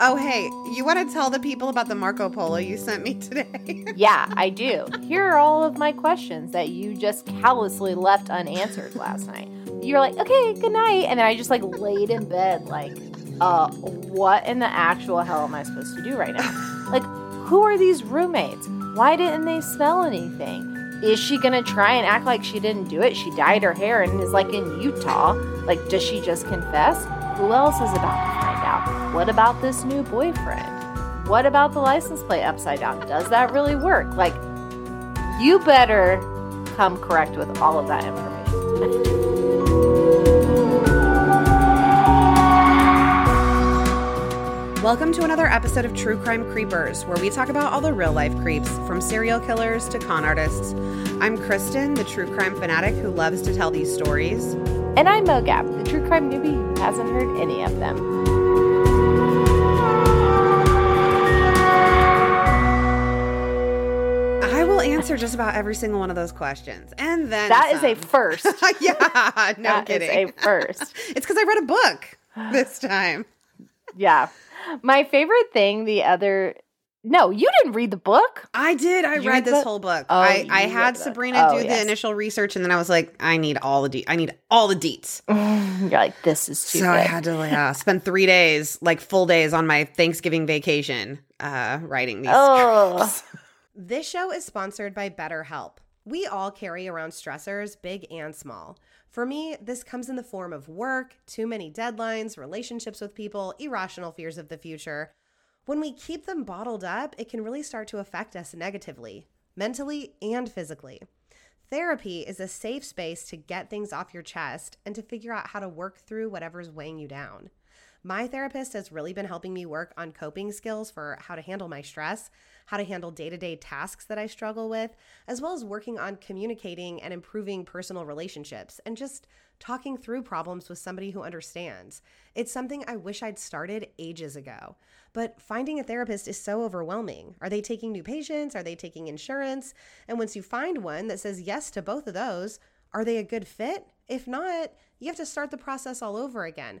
Oh, hey, you want to tell the people about the Marco Polo you sent me today? yeah, I do. Here are all of my questions that you just callously left unanswered last night. You're like, okay, good night. And then I just like laid in bed, like, uh, what in the actual hell am I supposed to do right now? like, who are these roommates? Why didn't they smell anything? Is she gonna try and act like she didn't do it? She dyed her hair and is like in Utah. Like, does she just confess? Who else is about? What about this new boyfriend? What about the license plate upside down? Does that really work? Like, you better come correct with all of that information. Welcome to another episode of True Crime Creepers, where we talk about all the real life creeps, from serial killers to con artists. I'm Kristen, the true crime fanatic who loves to tell these stories. And I'm Mogab, the true crime newbie who hasn't heard any of them. Answer just about every single one of those questions. And then That is a first. yeah, no That is kidding. a first. it's because I read a book this time. Yeah. My favorite thing the other No, you didn't read the book. I did. I read read this the- whole book. Oh, I, I had. Sabrina Oh, do the initial research, and then I was like, I need all the de- I need all the deets. You're like, this is too So good. I had to yeah, spend three days, like full days, on my Thanksgiving vacation, uh, writing these Oh. scripts. This show is sponsored by BetterHelp. We all carry around stressors, big and small. For me, this comes in the form of work, too many deadlines, relationships with people, irrational fears of the future. When we keep them bottled up, it can really start to affect us negatively, mentally and physically. Therapy is a safe space to get things off your chest and to figure out how to work through whatever's weighing you down. My therapist has really been helping me work on coping skills for how to handle my stress, how to handle day to day tasks that I struggle with, as well as working on communicating and improving personal relationships and just talking through problems with somebody who understands. It's something I wish I'd started ages ago. But finding a therapist is so overwhelming. Are they taking new patients? Are they taking insurance? And once you find one that says yes to both of those, are they a good fit? If not, you have to start the process all over again.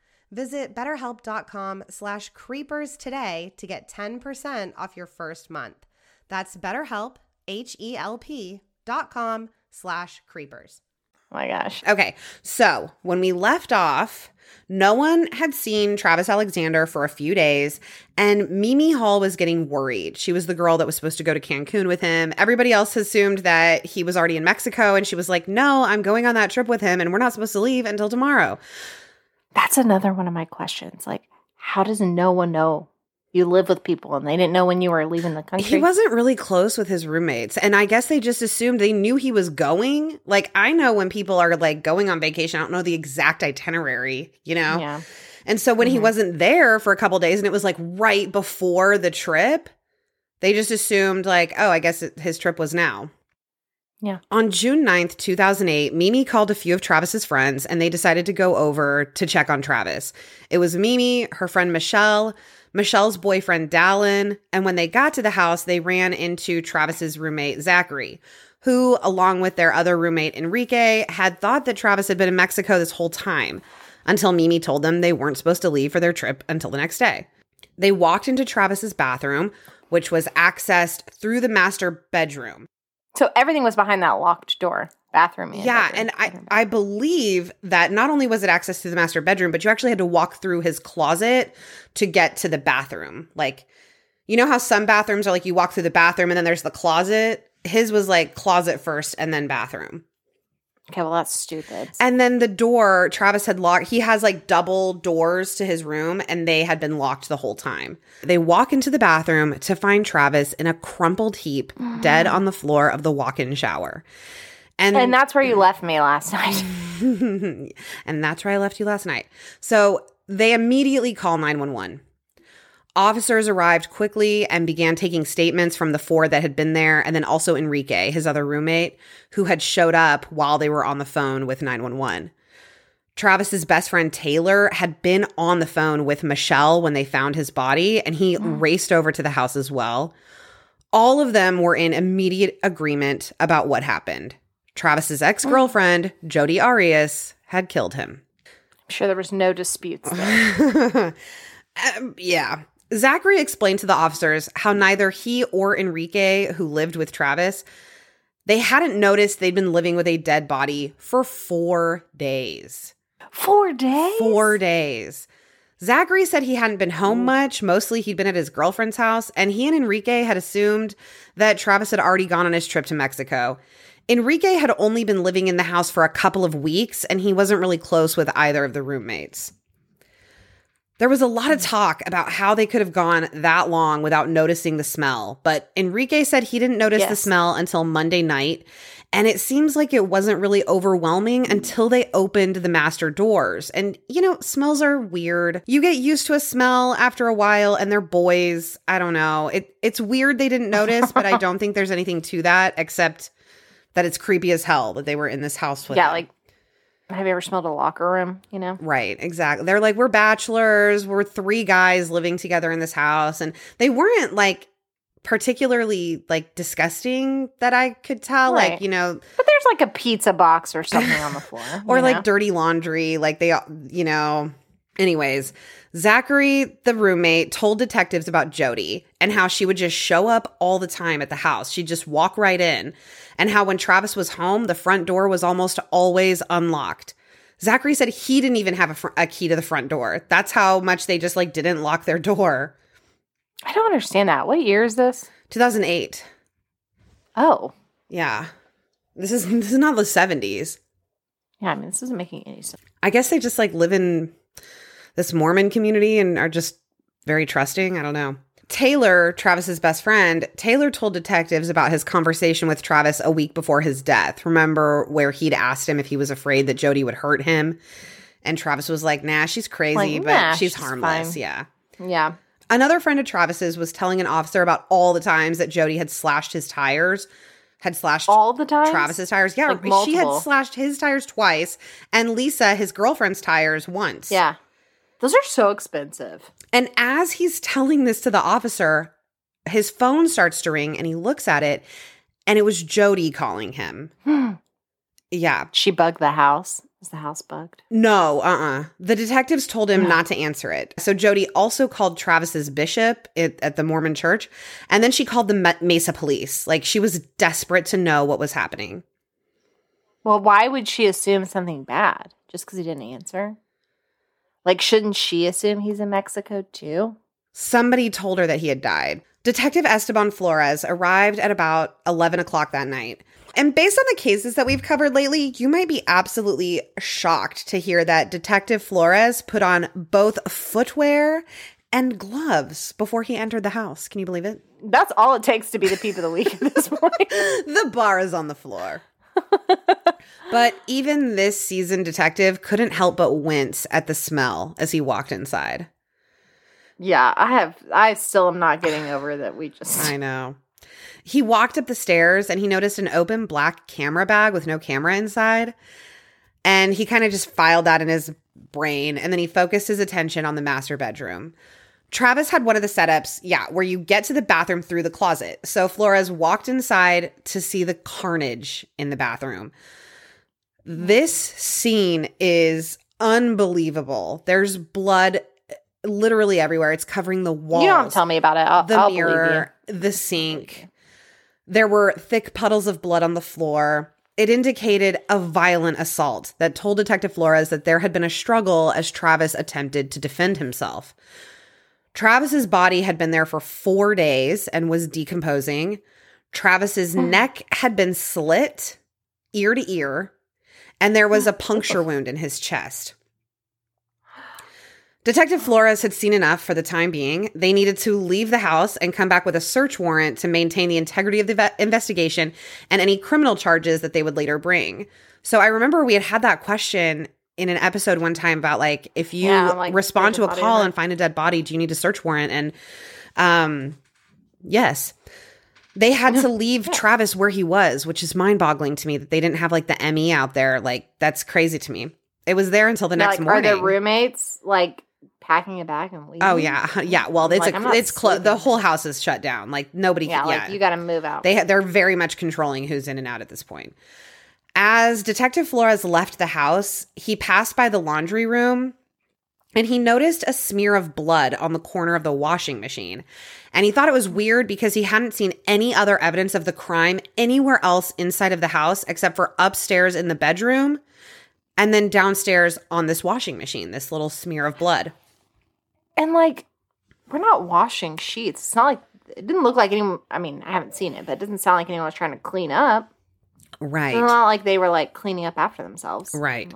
Visit betterhelp.com slash creepers today to get 10% off your first month. That's betterhelp, H-E-L-P dot com slash creepers. Oh my gosh. Okay, so when we left off, no one had seen Travis Alexander for a few days, and Mimi Hall was getting worried. She was the girl that was supposed to go to Cancun with him. Everybody else assumed that he was already in Mexico, and she was like, No, I'm going on that trip with him, and we're not supposed to leave until tomorrow. That's another one of my questions. Like, how does no one know you live with people and they didn't know when you were leaving the country? He wasn't really close with his roommates. And I guess they just assumed they knew he was going. Like, I know when people are like going on vacation, I don't know the exact itinerary, you know? Yeah. And so when he Mhm. wasn't there for a couple days and it was like right before the trip, they just assumed, like, oh, I guess it, his trip was now. Yeah. On June 9th, 2008, Mimi called a few of Travis's friends and they decided to go over to check on Travis. It was Mimi, her friend Michelle, Michelle's boyfriend Dallin, and when they got to the house, they ran into Travis's roommate Zachary, who, along with their other roommate Enrique, had thought that Travis had been in Mexico this whole time until Mimi told them they weren't supposed to leave for their trip until the next day. They walked into Travis's bathroom, which was accessed through the master bedroom. So everything was behind that locked door, bathroom. And Yeah, bedroom. and I I believe that not only was it access to the master bedroom, but you actually had to walk through his closet to get to the bathroom. Like, you know how some bathrooms are like you walk through the bathroom and then there's the closet. His was like closet first and then bathroom. Okay, well that's stupid. And then the door, Travis had locked. He has like double doors to his room, and they had been locked the whole time. They walk into the bathroom to find Travis in a crumpled heap, dead on the floor of the walk in shower. And, and that's where you left me last night. and that's where I left you last night. So they immediately call 911. Officers arrived quickly and began taking statements from the four that had been there, and then also Enrique, his other roommate, who had showed up while they were on the phone with 911. Travis's best friend Taylor had been on the phone with Michelle when they found his body, and he raced over to the house as well. All of them were in immediate agreement about what happened. Travis's ex girlfriend, Jodi Arias, had killed him. I'm sure there was no disputes there. Um, yeah. Zachary explained to the officers how neither he or Enrique, who lived with Travis, they hadn't noticed they'd been living with a dead body for four days. Four days? Four days. Zachary said he hadn't been home much. Mostly he'd been at his girlfriend's house, and he and Enrique had assumed that Travis had already gone on his trip to Mexico. Enrique had only been living in the house for a couple of weeks, and he wasn't really close with either of the roommates. There was a lot of mm. talk about how they could have gone that long without noticing the smell, but Enrique said he didn't notice the smell until Monday night, and it seems like it wasn't really overwhelming mm. until they opened the master doors. And you know, smells are weird. You get used to a smell after a while, and they're boys. I don't know. It it's weird they didn't notice, but I don't think there's anything to that except that it's creepy as hell that they were in this house with Yeah, him. like, have you ever smelled a locker room? You know? Right, exactly. They're like, we're bachelors, we're three guys living together in this house. And they weren't like particularly like disgusting that I could tell. Like, you know, But there's like a pizza box or something on the floor. or like know? dirty laundry. Like they, you know, anyways. Zachary, the roommate, told detectives about Jodi and how she would just show up all the time at the house. She'd just walk right in. And how when Travis was home, the front door was almost always unlocked. Zachary said he didn't even have a, fr- a key to the front door. That's how much they just like didn't lock their door. I don't understand that. What year is this? 2008. Oh, Yeah. This is this is not the 70s. yeah. I mean, this isn't making any sense. I guess they just like live in this Mormon community and are just very trusting. I don't know. Taylor, Travis's best friend, Taylor told detectives about his conversation with Travis a week before his death. Remember where he'd asked him if he was afraid that Jodi would hurt him? And Travis was like, nah, she's crazy, Like, but nah, she's, she's harmless. fine. Yeah. Yeah. Another friend of Travis's was telling an officer about all the times that Jodi had slashed his tires, had slashed All the time? Travis's tires. Yeah, Like she had slashed his tires twice, and Lisa, his girlfriend's tires, once. Yeah. Those are so expensive. And as he's telling this to the officer, his phone starts to ring, and he looks at it, and it was Jodi calling him. Yeah. She bugged the house. Is the house bugged? No, uh uh The detectives told him No. not to answer it. So Jodi also called Travis's bishop at, at the Mormon church, and then she called the Mesa police. Like she was desperate to know what was happening. Well, why would she assume something bad just because he didn't answer? Like, shouldn't she assume he's in Mexico too? Somebody told her that he had died. Detective Esteban Flores arrived at about 11 o'clock that night. And based on the cases that we've covered lately, you might be absolutely shocked to hear that Detective Flores put on both footwear and gloves before he entered the house. Can you believe it? That's all it takes to be the peep of the week at this point. the bar is on the floor. But even this seasoned detective couldn't help but wince at the smell as he walked inside. yeah, I have. I still am not getting over that. We just. I know. He walked up the stairs and he noticed an open black camera bag with no camera inside. And he kind of just filed that in his brain and then he focused his attention on the master bedroom. Travis had one of the setups, yeah, where you get to the bathroom through the closet. So Flores walked inside to see the carnage in the bathroom. This scene is unbelievable. There's blood eh, literally everywhere. It's covering the walls You don't tell me about it. I'll, the I'll mirror, the sink. There were thick puddles of blood on the floor. It indicated a violent assault that told Detective Flores that there had been a struggle as Travis attempted to defend himself. Travis's body had been there for four days and was decomposing. Travis's hmm. neck had been slit ear to ear, and there was a puncture wound in his chest. Detective Flores had seen enough for the time being. They needed to leave the house and come back with a search warrant to maintain the integrity of the ve- investigation and any criminal charges that they would later bring. So I remember we had had that question in an episode one time about like if you Yeah, like, respond to a find a body call and find a dead body, do you need a search warrant? And um, yes, they had to leave Travis where he was, which is mind boggling to me that they didn't have like the ME out there. Like that's crazy to me. It was there until the Now, next like, morning. Are the roommates like packing it back and oh, leaving? Oh yeah, yeah. Well, it's Like, a, it's close. The whole house is shut down. Like nobody. Yeah, can, like you got to move out. they they're very much controlling who's in and out at this point. As Detective Flores left the house, he passed by the laundry room and he noticed a smear of blood on the corner of the washing machine. And he thought it was weird because he hadn't seen any other evidence of the crime anywhere else inside of the house except for upstairs in the bedroom and then downstairs on this washing machine, this little smear of blood. and like, we're not washing sheets. It's not like it didn't look like anyone. I mean, I haven't seen it, but it doesn't sound like anyone was trying to clean up. Right. It's not like they were like cleaning up after themselves. Right.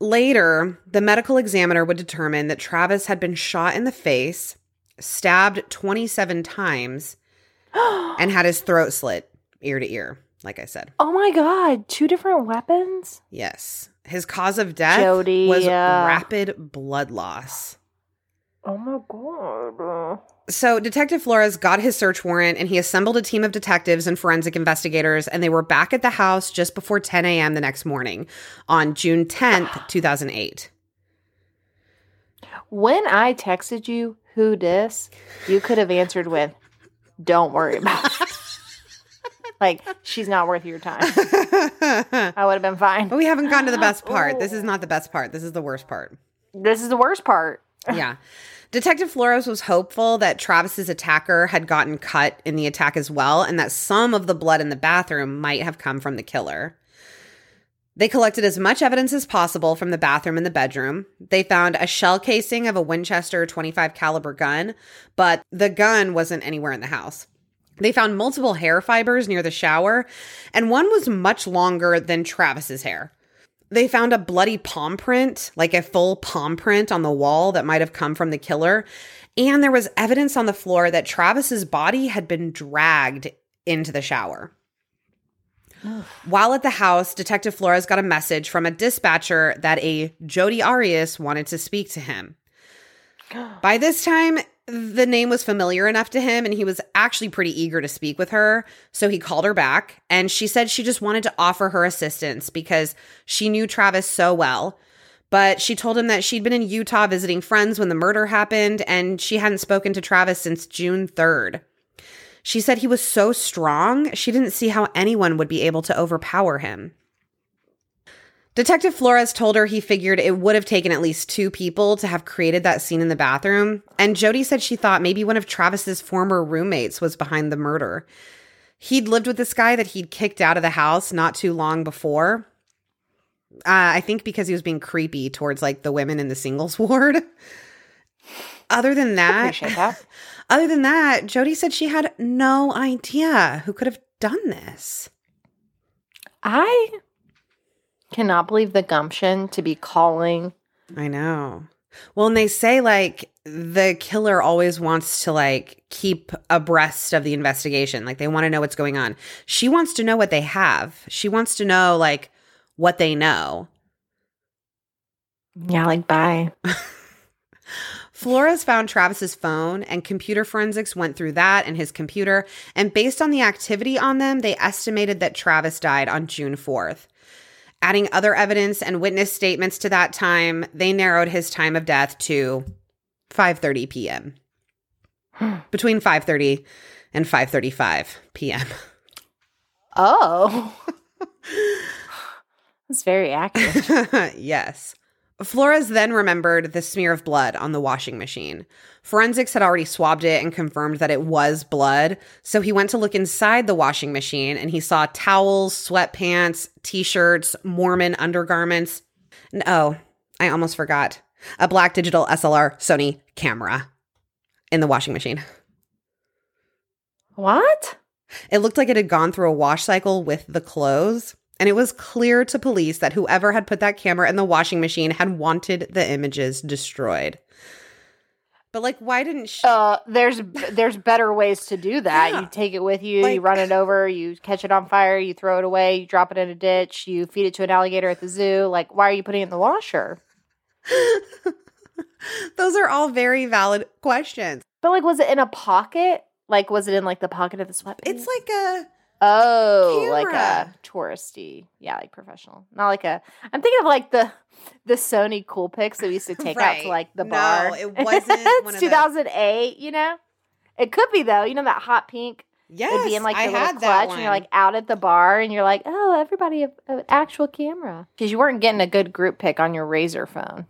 Well, I'm washing- Later, the medical examiner would determine that Travis had been shot in the face, stabbed 27 times, and had his throat slit ear to ear, like I said. oh my god, two different weapons. Yes. His cause of death Jodi, was uh, rapid blood loss. Oh my god. So, Detective Flores got his search warrant and he assembled a team of detectives and forensic investigators, and they were back at the house just before 10 a.m. the next morning on June 10th, 2008. When I texted you who this, you could have answered with, "Don't worry about it." like she's not worth your time. I would have been fine. But we haven't gotten to the best part. This is not the best part. This is the worst part. This is the worst part. Yeah. Detective Flores was hopeful that Travis's attacker had gotten cut in the attack as well, and that some of the blood in the bathroom might have come from the killer. They collected as much evidence as possible from the bathroom and the bedroom. They found a shell casing of a Winchester 25 caliber gun, but the gun wasn't anywhere in the house. They found multiple hair fibers near the shower, and one was much longer than Travis's hair. They found a bloody palm print, like a full palm print on the wall that might have come from the killer. And there was evidence on the floor that Travis's body had been dragged into the shower. While at the house, Detective Flores got a message from a dispatcher that a Jodi Arias wanted to speak to him. By this time, the name was familiar enough to him, and he was actually pretty eager to speak with her. So he called her back, and she said she just wanted to offer her assistance because she knew Travis so well. But she told him that she'd been in Utah visiting friends when the murder happened, and she hadn't spoken to Travis since June 3rd. She said he was so strong, she didn't see how anyone would be able to overpower him. Detective Flores told her he figured it would have taken at least two people to have created that scene in the bathroom, and Jodi said she thought maybe one of Travis's former roommates was behind the murder. He'd lived with this guy that he'd kicked out of the house not too long before. Uh, I think because he was being creepy towards like the women in the singles ward. Other than that, that. other than that, Jodi said she had no idea who could have done this. I cannot believe the gumption to be calling. I know. Well, and they say like the killer always wants to like keep abreast of the investigation. Like they want to know what's going on. She wants to know what they have. She wants to know like what they know. Yeah, like bye. Flores found Travis's phone and computer forensics went through that and his computer. And based on the activity on them, they estimated that Travis died on June 4th. Adding other evidence and witness statements to that time, they narrowed his time of death to 5:30 p.m. Between 5:30 and 5:35 p.m. Oh. That's very accurate. yes. Flores then remembered the smear of blood on the washing machine. Forensics had already swabbed it and confirmed that it was blood. So he went to look inside the washing machine and he saw towels, sweatpants, t shirts, Mormon undergarments. And oh, I almost forgot a black digital SLR Sony camera in the washing machine. what? It looked like it had gone through a wash cycle with the clothes. And it was clear to police that whoever had put that camera in the washing machine had wanted the images destroyed. But like, why didn't she? Uh, there's there's better ways to do that. Yeah. You take it with you, Like- you run it over, you catch it on fire, you throw it away, you drop it in a ditch, you feed it to an alligator at the zoo. Like, why are you putting it in the washer? Those are all very valid questions. But like, was it in a pocket? Like, was it in like the pocket of the sweatpants? It's like a oh, like a touristy, yeah, like professional, not like a. I'm thinking of like the the Sony Coolpix that we used to take out to like the No, bar. it wasn't it's one of those. 2008. You know, it could be though. You know that hot pink. yes. It'd be in like I little had that clutch, and you're like out at the bar, and you're like, oh, everybody have an actual camera because you weren't getting a good group pic on your Razr phone.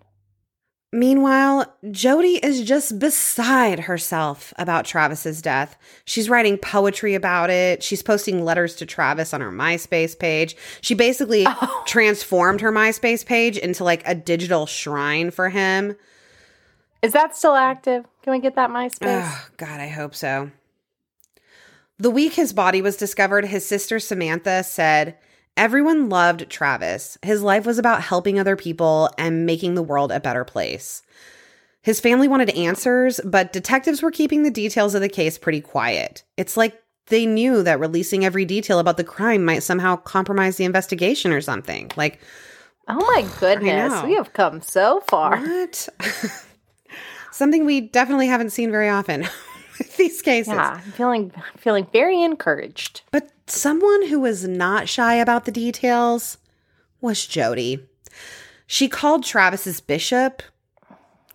Meanwhile, Jody is just beside herself about Travis's death. She's writing poetry about it. She's posting letters to Travis on her MySpace page. She basically Oh. transformed her MySpace page into like a digital shrine for him. Is that still active? Can we get that MySpace? Oh, God, I hope so. The week his body was discovered, his sister Samantha said, Everyone loved Travis. His life was about helping other people and making the world a better place. His family wanted answers, but detectives were keeping the details of the case pretty quiet. It's like they knew that releasing every detail about the crime might somehow compromise the investigation or something. Like, oh my goodness, we have come so far. what? something we definitely haven't seen very often with these cases. Yeah, I'm feeling feeling very encouraged. But someone who was not shy about the details was Jodi. She called Travis's bishop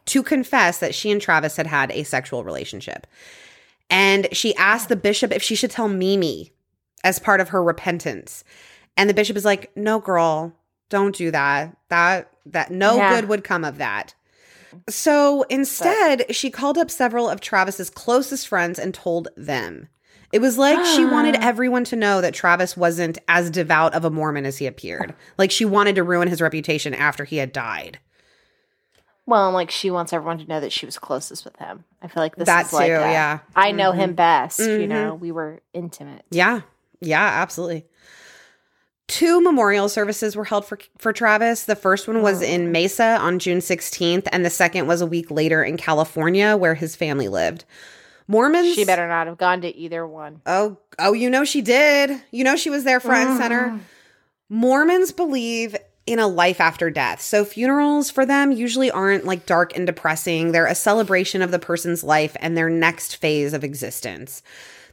to confess that she and Travis had had a sexual relationship. And she asked the bishop if she should tell Mimi as part of her repentance. And the bishop is like, "No, girl, don't do that. That that no Yeah. good would come of that." So instead, she called up several of Travis's closest friends and told them. It was like she wanted ah. everyone to know that Travis wasn't as devout of a Mormon as he appeared. Like she wanted to ruin his reputation after he had died. Well, and like she wants everyone to know that she was closest with him. I feel like this That is like a, yeah. I know him mm-hmm. best. You Mhm. know, mm-hmm. we were intimate. Yeah. Yeah, absolutely. Two memorial services were held for for Travis. The first one was in mm. Mesa on June 16th and the second was a week later in California where his family lived. Mormons She better not have gone to either one. Oh, oh, you know she did. You know she was there front and center. Mm. Mormons believe in a life after death. So funerals for them usually aren't like dark and depressing. They're a celebration of the person's life and their next phase of existence.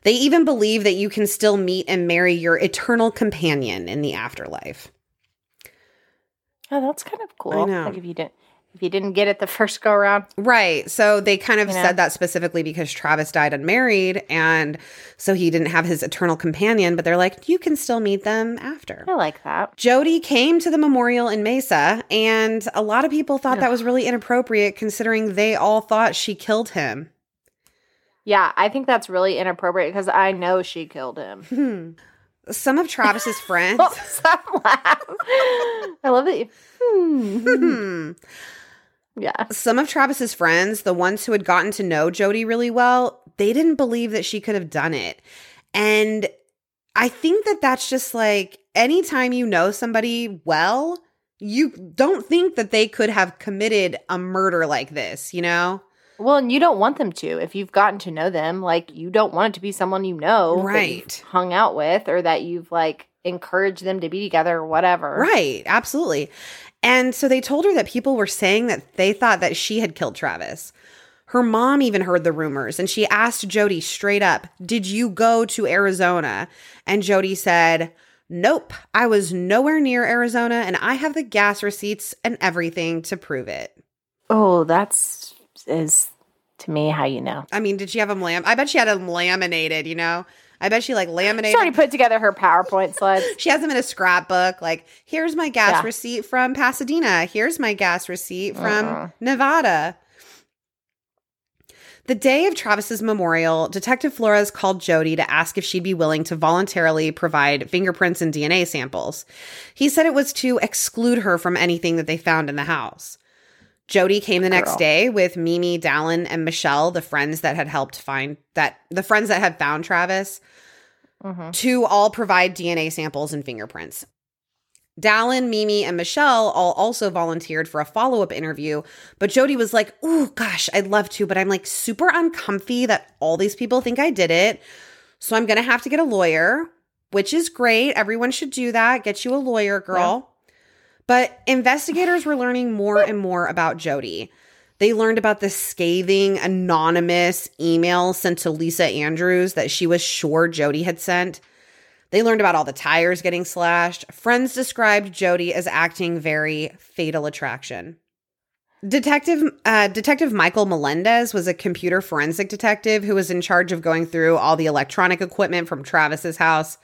They even believe that you can still meet and marry your eternal companion in the afterlife. Oh, that's kind of cool. I know. Like if you didn't if you didn't get it the first go around. Right. So they kind of You know? said that specifically because Travis died unmarried and so he didn't have his eternal companion, but they're like, you can still meet them after. I like that. Jodi came to the memorial in Mesa, and a lot of people thought that was really inappropriate considering they all thought she killed him. Yeah, I think that's really inappropriate because I know she killed him. Some of Travis's friends. I love that. You, hmm. Yeah. Some of Travis's friends, the ones who had gotten to know Jodi really well, they didn't believe that she could have done it. And I think that that's just like anytime you know somebody well, you don't think that they could have committed a murder like this, you know? Well, and you don't want them to. If you've gotten to know them, like you don't want it to be someone you know, that you've Right. hung out with, or that you've like encouraged them to be together, or whatever. Right, absolutely. And so they told her that people were saying that they thought that she had killed Travis. Her mom even heard the rumors and she asked Jodi straight up, Did you go to Arizona? And Jodi said, Nope, I was nowhere near Arizona and I have the gas receipts and everything to prove it. Oh, that's is to me how you know. I mean, did she have them lam? I bet she had them laminated, you know? I bet she like She's laminated. already put together her PowerPoint slides. She has them in a scrapbook. Like, here's my gas Yeah. receipt from Pasadena. Here's my gas receipt from Uh-uh. Nevada. The day of Travis's memorial, Detective Flores called Jodi to ask if she'd be willing to voluntarily provide fingerprints and DNA samples. He said it was to exclude her from anything that they found in the house. Jodi came the next Girl. day with Mimi, Dallin, and Michelle, the friends that had helped find that the friends that had found Travis Mhm. to all provide DNA samples and fingerprints. Dallin, Mimi, and Michelle all also volunteered for a follow up interview, but Jodi was like, Oh gosh, I'd love to, but I'm like super uncomfy that all these people think I did it, so I'm gonna have to get a lawyer." Which is great. Everyone should do that. Get you a lawyer, girl. But investigators were learning more and more about Jodi. They learned about the scathing, anonymous email sent to Lisa Andrews that she was sure Jodi had sent. They learned about all the tires getting slashed. Friends described Jodi as acting very fatal attraction. Detective uh, Detective Michael Melendez was a computer forensic detective who was in charge of going through all the electronic equipment from Travis's house.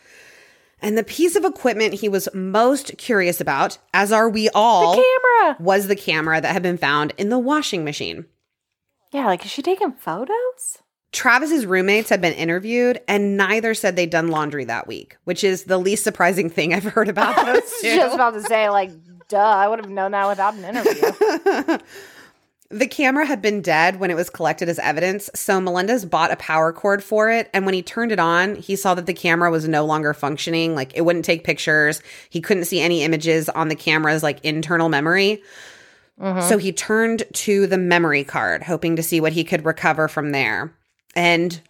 And the piece of equipment he was most curious about, as are we all, The camera. was the camera that had been found in the washing machine. Yeah, like is she taking photos? Travis's roommates had been interviewed, and neither said they'd done laundry that week, which is the least surprising thing I've heard about those two. Just about to say, like, duh, I would have known that without an interview. The camera had been dead when it was collected as evidence, so Melendez bought a power cord for it. And when he turned it on, he saw that the camera was no longer functioning. Like it wouldn't take pictures. He couldn't see any images on the camera's like internal memory. Mm-hmm. So he turned to the memory card, hoping to see what he could recover from there. And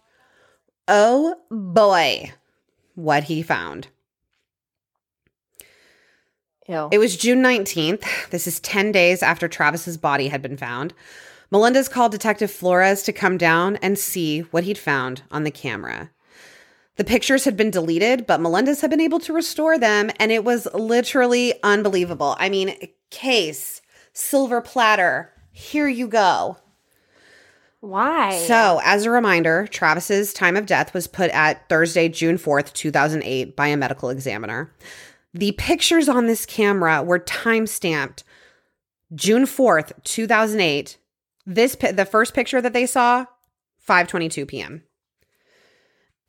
oh boy, what he found. Ew. It was June 19th. This is 10 days after Travis's body had been found. Melendez called Detective Flores to come down and see what he'd found on the camera. The pictures had been deleted, but Melendez had been able to restore them, and it was literally unbelievable. I mean, case, silver platter, here you go. Why? So, as a reminder, Travis's time of death was put at Thursday, June 4th, 2008, by a medical examiner. The pictures on this camera were time stamped June 4th, 2008. This the first picture that they saw 5:22 p.m.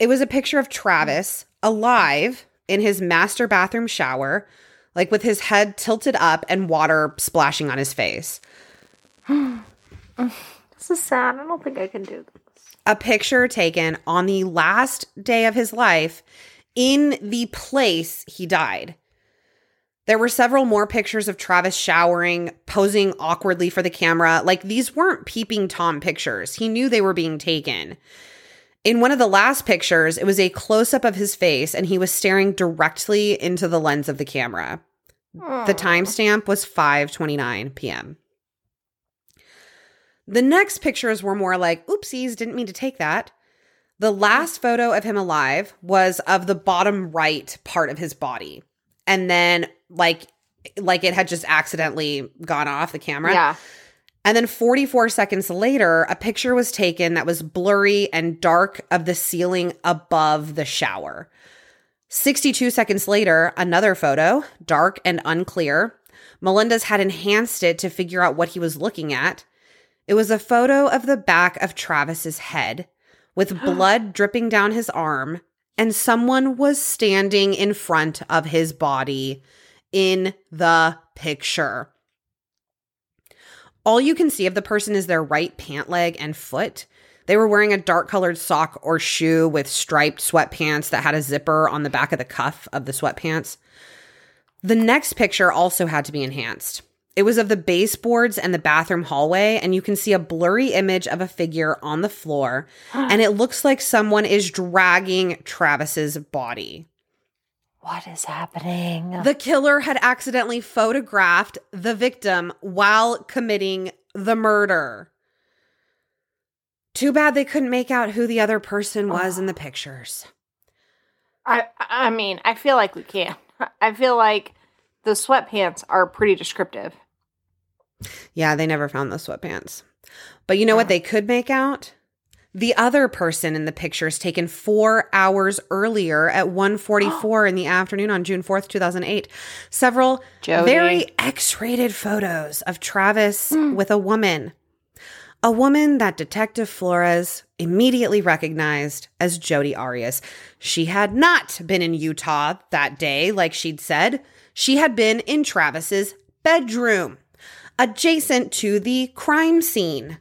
It was a picture of Travis alive in his master bathroom shower, like with his head tilted up and water splashing on his face. this is sad. I don't think I can do this. a picture taken on the last day of his life in the place he died. There were several more pictures of Travis showering, posing awkwardly for the camera. Like these weren't peeping Tom pictures. He knew they were being taken. In one of the last pictures, it was a close up of his face and he was staring directly into the lens of the camera. The timestamp was 5:29 p.m. The next pictures were more like, oopsies, didn't mean to take that. The last photo of him alive was of the bottom right part of his body. And then like like it had just accidentally gone off the camera. Yeah. And then 44 seconds later, a picture was taken that was blurry and dark of the ceiling above the shower. 62 seconds later, another photo, dark and unclear. Melendez had enhanced it to figure out what he was looking at. It was a photo of the back of Travis's head with blood dripping down his arm, and someone was standing in front of his body in the picture. All you can see of the person is their right pant leg and foot. They were wearing a dark colored sock or shoe with striped sweatpants that had a zipper on the back of the cuff of the sweatpants. The next picture also had to be enhanced. It was of the baseboards and the bathroom hallway, and you can see a blurry image of a figure on the floor, and it looks like someone is dragging Travis's body. What is happening? The killer had accidentally photographed the victim while committing the murder. Too bad they couldn't make out who the other person was in the pictures. I I mean, I feel like we can. I feel like the sweatpants are pretty descriptive. Yeah, they never found the sweatpants. But you know what they could make out? The other person in the pictures taken 4 hours earlier at 1:44 in the afternoon on June 4th, 2008. Several Jodi. very X-rated photos of Travis hmm. with a woman. A woman that Detective Flores immediately recognized as Jodi Arias. She had not been in Utah that day like she'd said. She had been in Travis's bedroom, adjacent to the crime scene.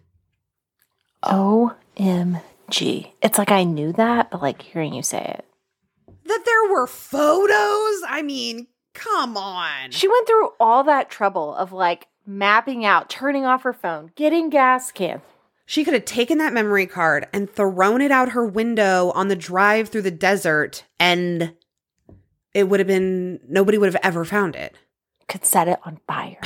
OMG. It's like I knew that, but like hearing you say it. that there were photos. I mean, Come on. She went through all that trouble of like mapping out, turning off her phone, getting gas cans. She could have taken that memory card and thrown it out her window on the drive through the desert, and it would have been nobody would have ever found it. Could set it on fire.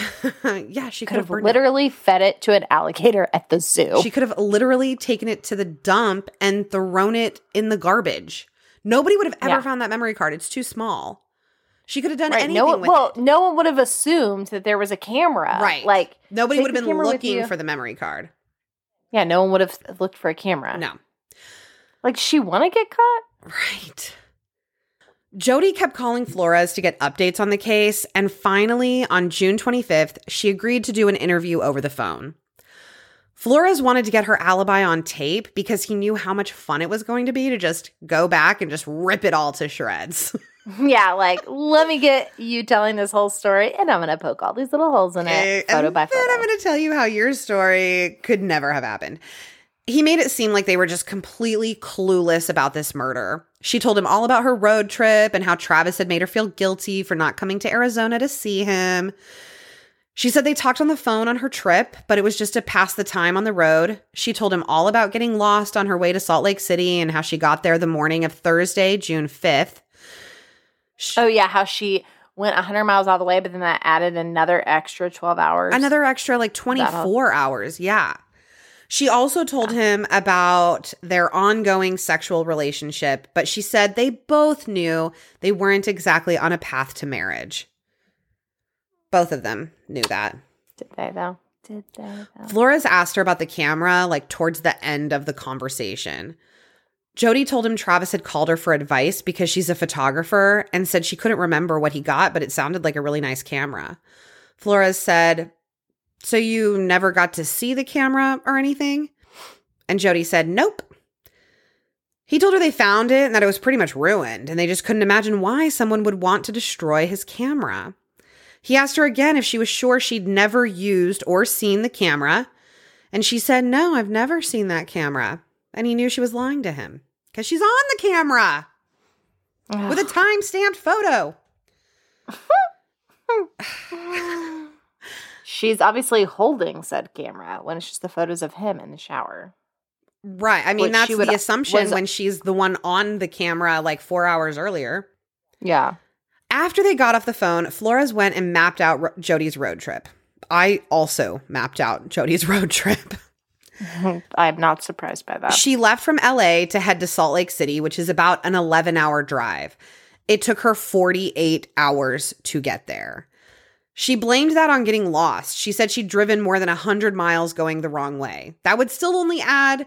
yeah, she Could could have burned it. literally fed it to an alligator at the zoo. She could have literally taken it to the dump and thrown it in the garbage. Nobody would have ever Yeah. found that memory card. It's too small. She could have done right. anything No with well, it. no one would have assumed that there was a camera. Right. Like Nobody would have been looking for the memory card. Yeah, no one would have looked for a camera. No. Like, she want to get caught? Right. Jodi kept calling Flores to get updates on the case, and finally, on June 25th, she agreed to do an interview over the phone. Flores wanted to get her alibi on tape because he knew how much fun it was going to be to just go back and just rip it all to shreds. yeah, like, let me get you telling this whole story, and I'm going to poke all these little holes in it, photo and by then photo. I'm going to tell you how your story could never have happened. He made it seem like they were just completely clueless about this murder. She told him all about her road trip and how Travis had made her feel guilty for not coming to Arizona to see him. She said they talked on the phone on her trip, but it was just to pass the time on the road. She told him all about getting lost on her way to Salt Lake City and how she got there the morning of Thursday, June 5th. oh, yeah, how she went 100 miles all the way, but then that added another extra 12 hours. Another extra like 24 hours. Yeah. She also told him about their ongoing sexual relationship, but she said they both knew they weren't exactly on a path to marriage. Both of them knew that. Did they, though? Did they, though? Flores asked her about the camera like towards the end of the conversation. Jodi told him Travis had called her for advice because she's a photographer and said she couldn't remember what he got, but it sounded like a really nice camera. Flores said, So you never got to see the camera or anything? And Jodi said, Nope. He told her they found it and that it was pretty much ruined, and they just couldn't imagine why someone would want to destroy his camera. He asked her again if she was sure she'd never used or seen the camera, and she said, No, I've never seen that camera. And he knew she was lying to him because she's on the camera with a time stamped photo. She's obviously holding said camera when it's just the photos of him in the shower. Right. I mean, that's would- the assumption was- when she's the one on the camera like four hours earlier. Yeah. After they got off the phone, Flores went and mapped out Ro- Jodi's road trip. I also mapped out Jodi's road trip. I'm not surprised by that. She left from LA to head to Salt Lake City, which is about an 11 hour drive. It took her 48 hours to get there. She blamed that on getting lost. She said she'd driven more than 100 miles going the wrong way. That would still only add,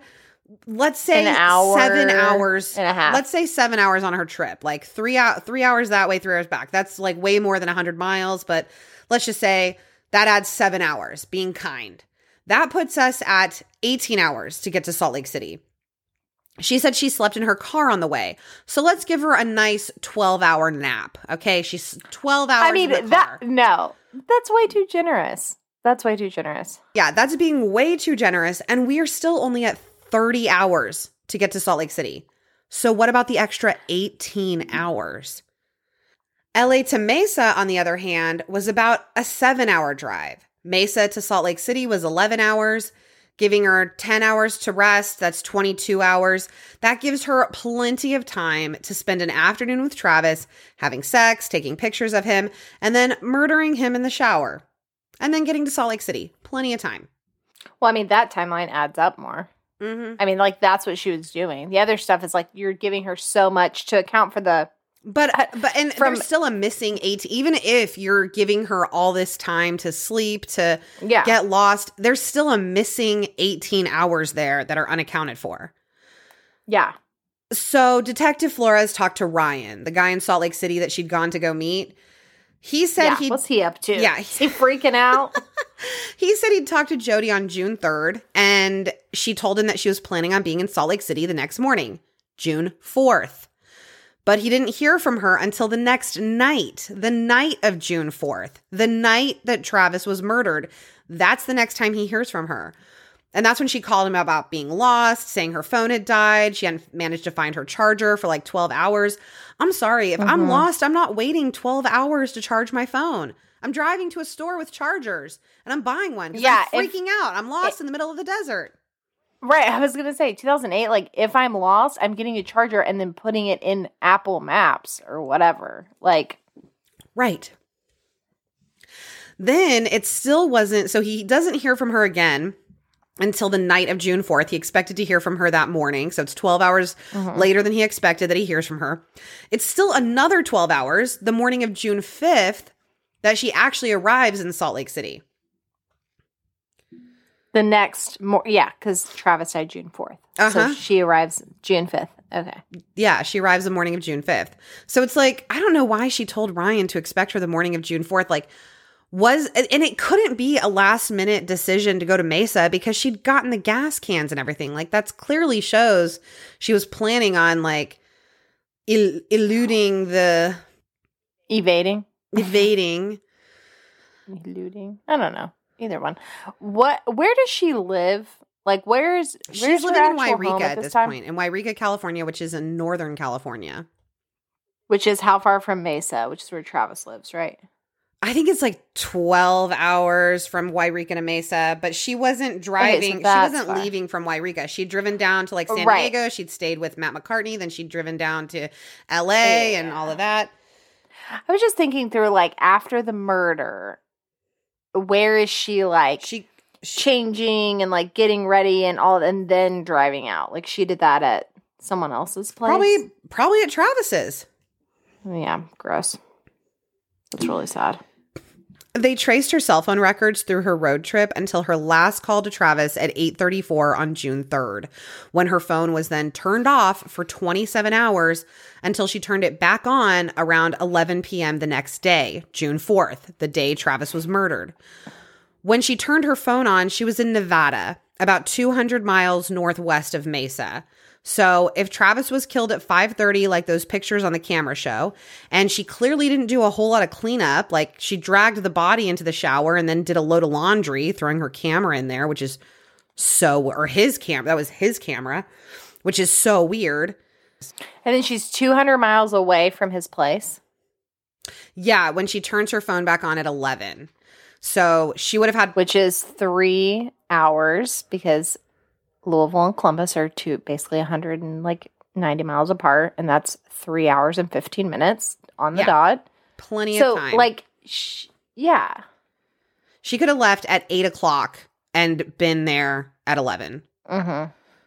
let's say, hour seven hours and a half. Let's say seven hours on her trip, like three out, three hours that way, three hours back. That's like way more than 100 miles. But let's just say that adds seven hours. Being kind, that puts us at 18 hours to get to Salt Lake City. She said she slept in her car on the way. So let's give her a nice 12 hour nap. Okay. She's 12 hours I mean, that no, that's way too generous. That's way too generous. Yeah, that's being way too generous. And we are still only at 30 hours to get to Salt Lake City. So what about the extra 18 hours? LA to Mesa, on the other hand, was about a seven hour drive. Mesa to Salt Lake City was 11 hours, giving her 10 hours to rest. That's 22 hours. That gives her plenty of time to spend an afternoon with Travis, having sex, taking pictures of him, and then murdering him in the shower. And then getting to Salt Lake City. Plenty of time. Well, I mean, that timeline adds up more. Mm-hmm. I mean, like that's what she was doing. The other stuff is like you're giving her so much to account for the. But but and From- there's still a missing eight. Even if you're giving her all this time to sleep to Yeah. get lost, there's still a missing 18 hours there that are unaccounted for. yeah. So Detective Flores talked to Ryan, the guy in Salt Lake City that she'd gone to go meet. He said yeah. he What's he up to? Yeah. Is he freaking out? he said he'd talked to Jodi on June 3rd, and she told him that she was planning on being in Salt Lake City the next morning, June 4th. But he didn't hear from her until the next night, the night of June 4th, the night that Travis was murdered. That's the next time he hears from her. And that's when she called him about being lost, saying her phone had died. She hadn't managed to find her charger for like 12 hours. I'm sorry. If I'm Mhm. lost, I'm not waiting 12 hours to charge my phone. I'm driving to a store with chargers and I'm buying one. Yeah, I'm if- freaking out. I'm lost in the middle of the desert. Right. I was gonna say 2008. Like, if I'm lost, I'm getting a charger and then putting it in Apple Maps or whatever. Like, Right. Then it still wasn't, so he doesn't hear from her again until the night of June 4th. He expected to hear from her that morning. So it's 12 hours mhm. later than he expected that he hears from her. It's still another 12 hours, the morning of June 5th, that she actually arrives in Salt Lake City. The next, more, yeah, because Travis died June 4th. Uh-huh. So she arrives June 5th. Okay. Yeah, she arrives the morning of June 5th. So it's like, I don't know why she told Ryan to expect her the morning of June 4th. Like, was, and it couldn't be a last minute decision to go to Mesa because she'd gotten the gas cans and everything. Like, that's clearly shows she was planning on like el- eluding the, Evading. evading. Eluding. I don't know. Either one. What? Where does she live? Like, where's where's She's living in Yreka at this this point, in Yreka, California, which is in Northern California. Which is how far from Mesa, which is where Travis lives, right? I think it's like 12 hours from Yreka to Mesa, but she wasn't driving. she wasn't far. leaving from Yreka. She'd driven down to like San Right. Diego. She'd stayed with Matt McCartney. Then she'd driven down to LA and all of that. I was just thinking through, like, after the murder, where is she like She, she changing and like getting ready and all, and then driving out? Like, she did that at someone else's place. probably, probably at Travis's. yeah, gross. That's really sad. They traced her cell phone records through her road trip until her last call to Travis at 8:34 on June 3rd, when her phone was then turned off for 27 hours until she turned it back on around 11 p.m. the next day, June 4th, the day Travis was murdered. When she turned her phone on, she was in Nevada, about 200 miles northwest of Mesa. So, if Travis was killed at 5:30 like those pictures on the camera show, and she clearly didn't do a whole lot of cleanup, like she dragged the body into the shower and then did a load of laundry, throwing her camera in there, which is so or his camera, that was his camera, which is so weird. And then she's 200 miles away from his place. Yeah, when she turns her phone back on at 11. So, she would have had which is three hours because Louisville and Columbus are two basically 100 and like 90 miles apart, and that's three hours and 15 minutes on the Yeah. dot. plenty So, of time. like, sh- yeah, she could have left at 8 o'clock and been there at 11. hmm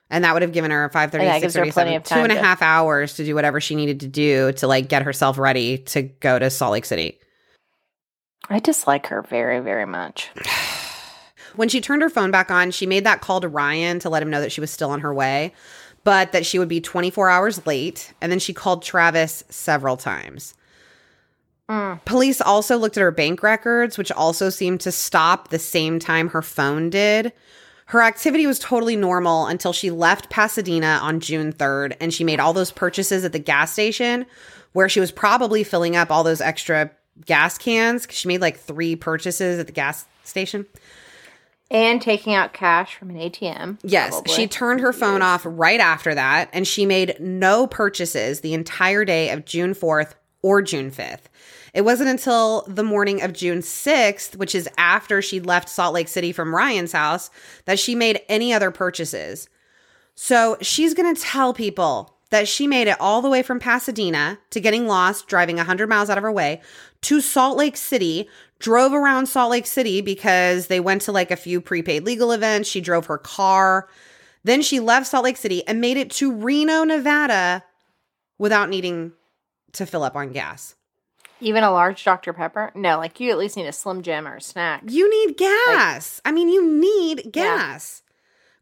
And that would have given her 5 And that gives her 6 plenty of two and a to- half hours to do whatever she needed to do to like get herself ready to go to Salt Lake City. I dislike her very, very much. When she turned her phone back on, she made that call to Ryan to let him know that she was still on her way, but that she would be 24 hours late. And then she called Travis several times. Mm. Police also looked at her bank records, which also seemed to stop the same time her phone did. Her activity was totally normal until she left Pasadena on June 3rd and she made all those purchases at the gas station where she was probably filling up all those extra gas cans she made like three purchases at the gas station. And taking out cash from an ATM. Yes, probably. she turned her phone off right after that and she made no purchases the entire day of June 4th or June 5th. It wasn't until the morning of June 6th, which is after she'd left Salt Lake City from Ryan's house, that she made any other purchases. So she's going to tell people that she made it all the way from Pasadena to getting lost, driving 100 miles out of her way to Salt Lake City, drove around Salt Lake City because they went to like a few prepaid legal events. She drove her car. Then she left Salt Lake City and made it to Reno, Nevada without needing to fill up on gas. Even a large Dr. Pepper? No, like you at least need a Slim Jim or a snack. You need gas. I mean, you need gas.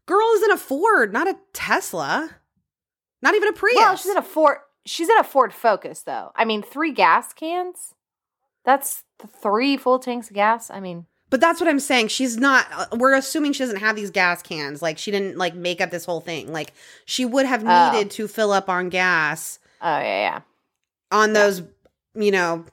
Girl is in a Ford, not a Tesla. Not even a Prius. Well, she's in a Ford. She's in a Ford Focus, though. I mean, three gas cans. That's th- three full tanks of gas. I mean, But that's what I'm saying. She's not. uh, We're assuming she doesn't have these gas cans. Like she didn't like make up this whole thing. Like she would have Oh. needed to fill up on gas oh yeah, yeah. on those, you know,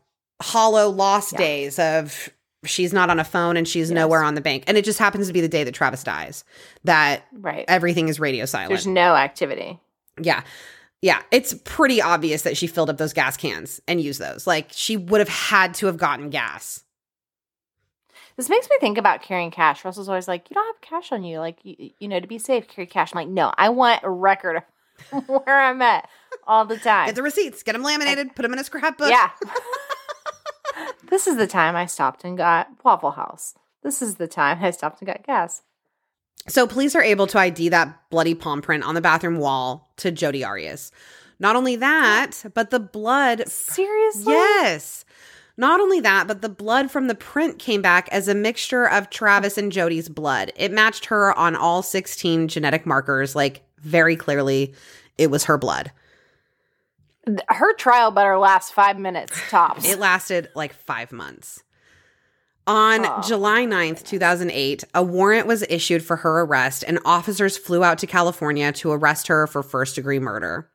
hollow lost Yeah. days of she's not on a phone and she's Yes. nowhere on the bank. And it just happens to be the day that Travis dies that Right. everything is radio silent. There's no activity. Yeah. Yeah. It's pretty obvious that she filled up those gas cans and used those. Like she would have had to have gotten gas. This makes me think about carrying cash. Russell's always like, "You don't have cash on you, like you, you know, to be safe, carry cash." I'm like, "No, I want a record of where I'm at all the time." Get the receipts, get them laminated, put them in a scrapbook. yeah. this is the time I stopped and got Waffle House. This is the time I stopped and got gas. So police are able to ID that bloody palm print on the bathroom wall to Jodi Arias. Not only that, but the blood Seriously? Yes. Not only that, but the blood from the print came back as a mixture of Travis and Jodi's blood. It matched her on all 16 genetic markers, like very clearly it was her blood. Her trial better last five minutes tops. It lasted like five months. On Oh, July 9th, 2008, a warrant was issued for her arrest, and officers flew out to California to arrest her for first degree murder.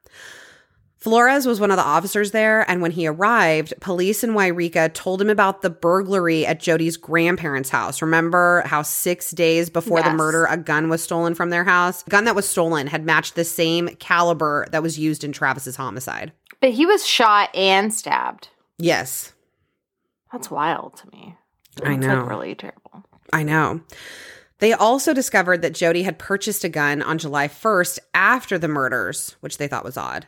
Flores was one of the officers there, and when he arrived, police in Yreka told him about the burglary at Jodi's grandparents' house. Remember how six days before the murder, a gun was stolen from their house? The gun that was stolen had matched the same caliber that was used in Travis's homicide. but he was shot and stabbed. Yes, That's wild to me. I It's, know. like really terrible. I know. They also discovered that Jodi had purchased a gun on July 1st after the murders, which they thought was odd.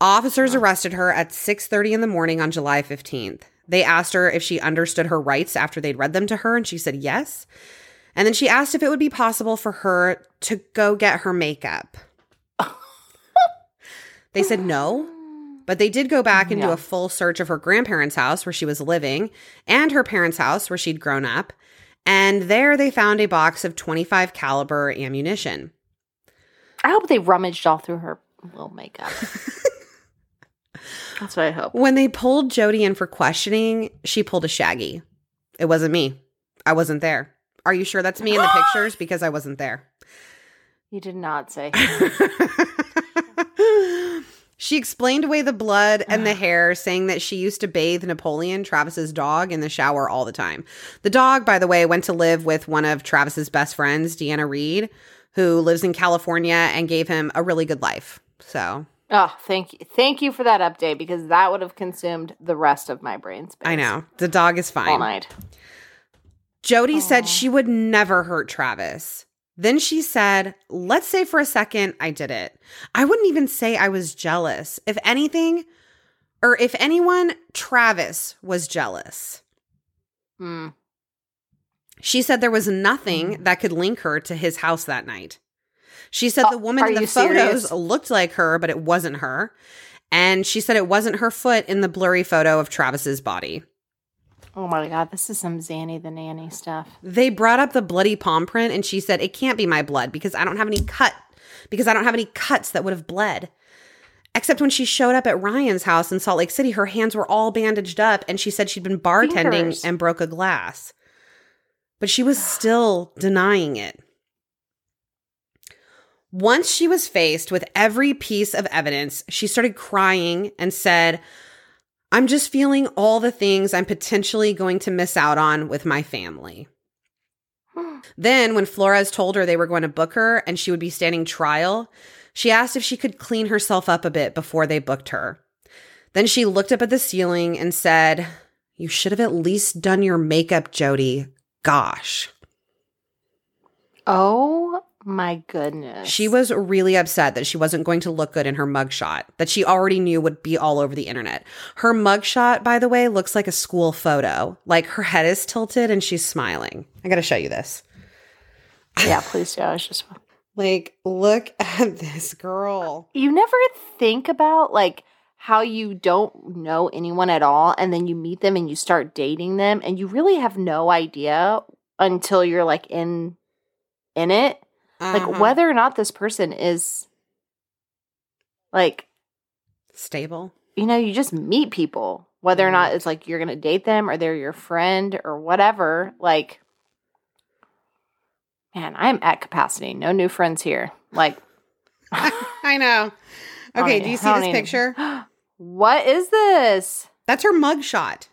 Officers arrested her at 6:30 in the morning on July 15th. They asked her if she understood her rights after they'd read them to her and she said yes. And then she asked if it would be possible for her to go get her makeup. they said no, but they did go back and do a full search of her grandparents' house where she was living and her parents' house where she'd grown up. And there they found a box of 25 caliber ammunition. I hope they rummaged all through her little makeup. That's what I hope. When they pulled Jodi in for questioning, she pulled a shaggy. It wasn't me. I wasn't there. Are you sure that's me in the pictures? Because I wasn't there. You did not say. she explained away the blood and the hair, saying that she used to bathe Napoleon, Travis's dog, in the shower all the time. The dog, by the way, went to live with one of Travis's best friends, Deanna Reid, who lives in California and gave him a really good life. So Oh, thank you. Thank you for that update because that would have consumed the rest of my brain space. I know the dog is fine. All night. Jodi said she would never hurt Travis. Then she said, Let's say for a second I did it. I wouldn't even say I was jealous. If anything, or if anyone, Travis was jealous. Hmm. She said there was nothing that could link her to his house that night. She said Oh, the woman in the photos serious? looked like her, but it wasn't her. And she said it wasn't her foot in the blurry photo of Travis's body. Oh my god, this is some Zanny the nanny stuff. They brought up the bloody palm print and she said, It can't be my blood because I don't have any cut, because I don't have any cuts that would have bled. Except when she showed up at Ryan's house in Salt Lake City, her hands were all bandaged up and she said she'd been bartending Fingers. and broke a glass. But she was still denying it. Once she was faced with every piece of evidence, she started crying and said, I'm just feeling all the things I'm potentially going to miss out on with my family. Then, when Flores told her they were going to book her and she would be standing trial, she asked if she could clean herself up a bit before they booked her. Then she looked up at the ceiling and said, You should have at least done your makeup, Jodi. Gosh. Oh my goodness. She was really upset that she wasn't going to look good in her mugshot, that she already knew would be all over the internet. Her mugshot, by the way, looks like a school photo. Like her head is tilted and she's smiling. I gotta show you this. Yeah, please do. I was just Like, look at this girl. you never think about like how you don't know anyone at all and then you meet them and you start dating them and you really have no idea until you're like in in it like Uh-huh. whether or not this person is like stable. you know you just meet people whether or not it's like you're gonna date them or they're your friend or whatever like man i'm at capacity no new friends here like I know. Okay, do you see this picture? what is this That's her mugshot.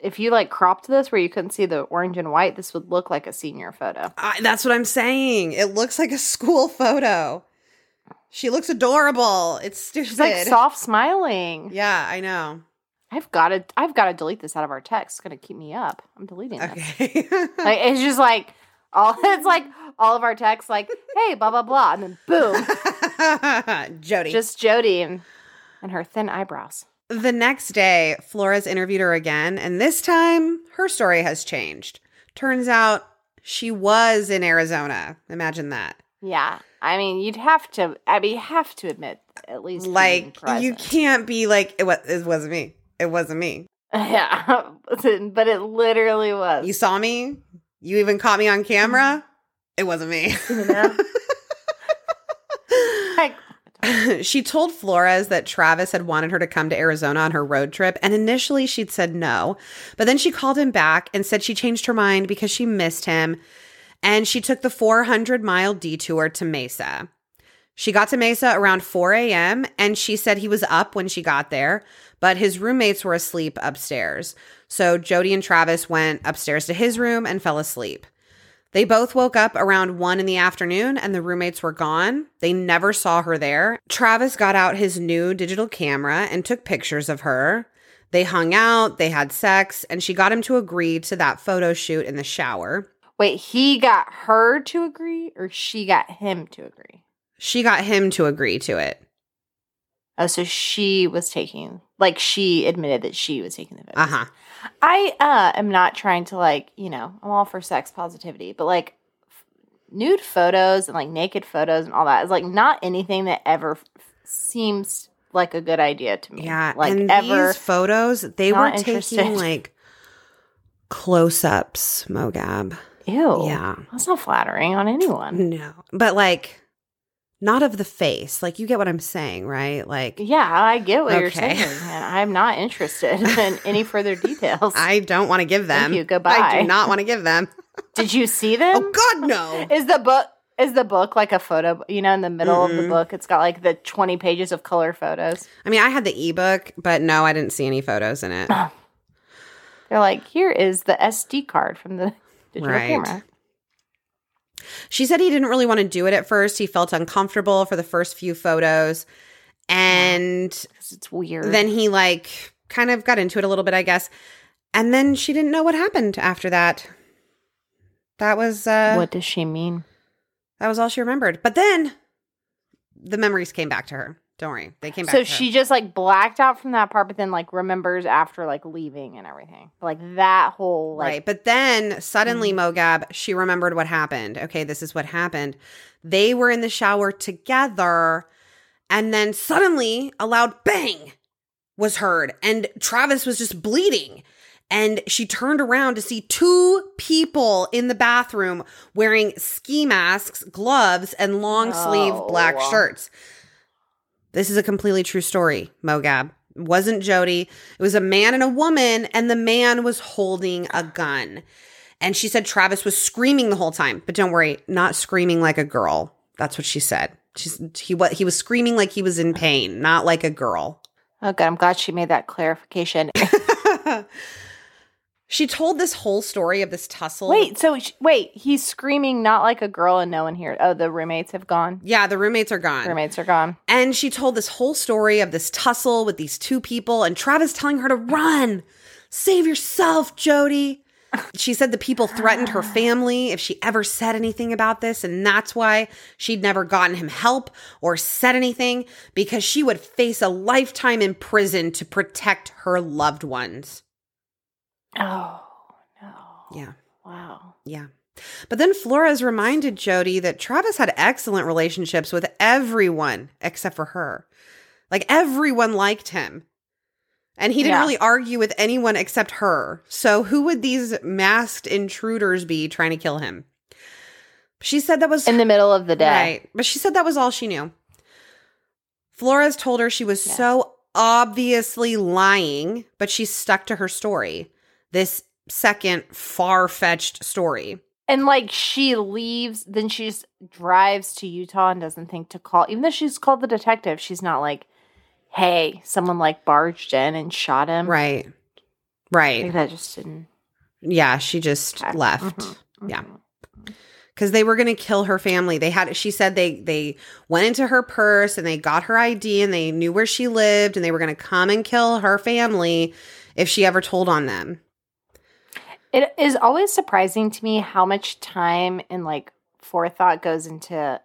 If you like cropped this where you couldn't see the orange and white, this would look like a senior photo. I, that's what I'm saying. It looks like a school photo. She looks adorable. It's stupid. She's like soft smiling. Yeah, I know. I've got to I've got to delete this out of our text. It's gonna keep me up. I'm deleting this. Okay. Like it's just like all it's like all of our texts like, hey, blah blah blah, and then boom. Jodi. just Jodi and and her thin eyebrows. The next day, Flores interviewed her again, and this time her story has changed. Turns out she was in Arizona. Imagine that. Yeah. I mean, you'd have to I mean you have to admit at least Like you can't be like it was it wasn't me. It wasn't me. Yeah. but it literally was. You saw me? You even caught me on camera? Mm-hmm. It wasn't me. You know? she told Flores that Travis had wanted her to come to Arizona on her road trip, and initially she'd said no. But then she called him back and said she changed her mind because she missed him, and she took the 400 mile detour to Mesa. She got to Mesa around 4 a.m., and she said he was up when she got there, but his roommates were asleep upstairs. So Jodi and Travis went upstairs to his room and fell asleep. They both woke up around one in the afternoon and the roommates were gone. They never saw her there. Travis got out his new digital camera and took pictures of her. They hung out, they had sex, and she got him to agree to that photo shoot in the shower. wait, he got her to agree or she got him to agree? She got him to agree to it. Oh, so she was taking like she admitted that she was taking the photos. Uh huh. I uh am not trying to like, you know, I'm all for sex positivity, but like f- nude photos and like naked photos and all that is like not anything that ever f- seems like a good idea to me. Yeah. like and ever. these photos, they were taking interested. like close ups, Mogab. Ew. Yeah. That's not flattering on anyone. No. But like, not of the face. Like, you get what I'm saying, right? Like, Yeah, I get what you're saying, and I'm not interested in any further details. I don't want to give them. you. Goodbye. I do not want to give them. Did you see them? Oh God, no. Is the book is the book like a photo? You know, in the middle of the book, it's got like the 20 pages of color photos. I mean, I had the ebook, but no, I didn't see any photos in it. They're like, here is the SD card from the digital Right. camera. She said he didn't really want to do it at first. He felt uncomfortable for the first few photos. And it's weird. then he like kind of got into it a little bit, I guess. And then she didn't know what happened after that. That was uh what does she mean? that was all she remembered. But then the memories came back to her. Don't worry. They came back So she just like blacked out from that part, but then like remembers after like leaving and everything. Like that whole like right. But then suddenly, Mm-hmm. Mogab, she remembered what happened. Okay, this is what happened. They were in the shower together, and then suddenly a loud bang was heard, and Travis was just bleeding. And she turned around to see two people in the bathroom wearing ski masks, gloves, and long sleeve Oh. black shirts. This is a completely true story, Mogab. It wasn't Jodi. It was a man and a woman, and the man was holding a gun. And she said Travis was screaming the whole time, but don't worry, not screaming like a girl. That's what she said. She's he what he was screaming like he was in pain, not like a girl. Oh god, I'm glad she made that clarification. she told this whole story of this tussle. wait, so sh- wait, he's screaming not like a girl and no one here. Oh, the roommates have gone. Yeah, the roommates are gone. Roommates are gone. And she told this whole story of this tussle with these two people, and Travis telling her to run. Save yourself, Jodi. She said the people threatened her family if she ever said anything about this, and that's why she'd never gotten him help or said anything because she would face a lifetime in prison to protect her loved ones. Oh no. Yeah. Wow. Yeah. But then Flores reminded Jodi that Travis had excellent relationships with everyone except for her. Like everyone liked him. And he didn't Yeah. really argue with anyone except her. So who would these masked intruders be trying to kill him? She said that was In the middle of the day. Right. But she said that was all she knew. Flores told her she was Yes. so obviously lying, but she stuck to her story. This second far fetched story. And like she leaves, then she just drives to Utah and doesn't think to call. Even though she's called the detective, she's not like, "Hey, someone like barged in and shot him." Right. Right. that just didn't. Yeah, she just Okay. left. Mhm, Yeah. because they were going to kill her family. They had she said they they went into her purse and they got her ID and they knew where she lived and they were going to come and kill her family if she ever told on them. It is always surprising to me how much time and like forethought goes into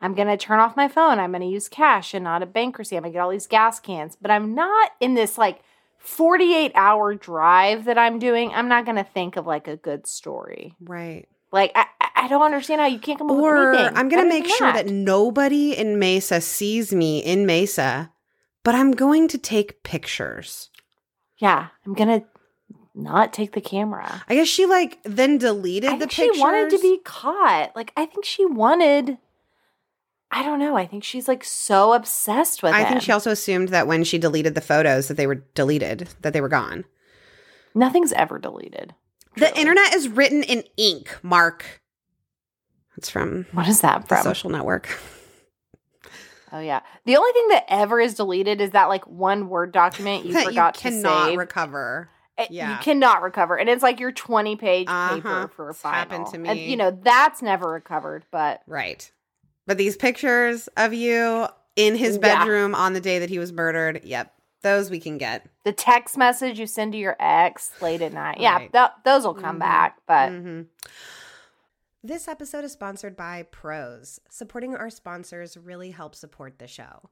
I'm going to turn off my phone. I'm going to use cash and not a bank receipt. I'm going to get all these gas cans, but I'm not in this like 48 hour drive that I'm doing. I'm not going to think of like a good story. Right. Like, I, I- don't understand how you can't come up Or with anything. I'm going to make sure that nobody in Mesa sees me in Mesa, but I'm going to take pictures. Yeah, I'm going to not take the camera. I guess she like then deleted I the think pictures. she wanted to be caught. Like, I think she wanted. I don't know. I think she's like so obsessed with I him. think she also assumed that when she deleted the photos that they were deleted, that they were gone. Nothing's ever deleted. The internet is written in ink, Mark. It's from What is that from? social network. oh yeah. The only thing that ever is deleted is that like one word document you that forgot you to cannot save. recover. It- yeah. You cannot recover, and it's like your twenty page Uh-huh. paper for a final. happened to And, me. you know that's never recovered. But Right. But these pictures of you in his Yeah. bedroom on the day that he was murdered, yep, those we can get. the text message you send to your ex late at night, yeah, Right. th- those will come Mhm. back. But Mhm. This episode is sponsored by Prose. Supporting our sponsors really helps support the show.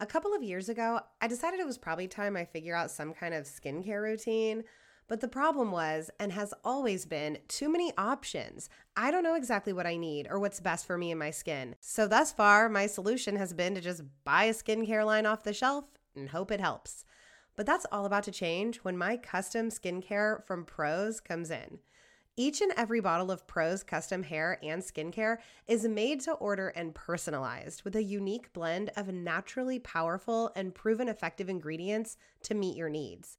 A couple of years ago, I decided it was probably time I figure out some kind of skincare routine. But the problem was, and has always been, too many options. I don't know exactly what I need or what's best for me and my skin. So, thus far, my solution has been to just buy a skincare line off the shelf and hope it helps. But that's all about to change when my custom skincare from Prose comes in. Each and every bottle of Prose custom hair and skincare is made to order and personalized with a unique blend of naturally powerful and proven effective ingredients to meet your needs.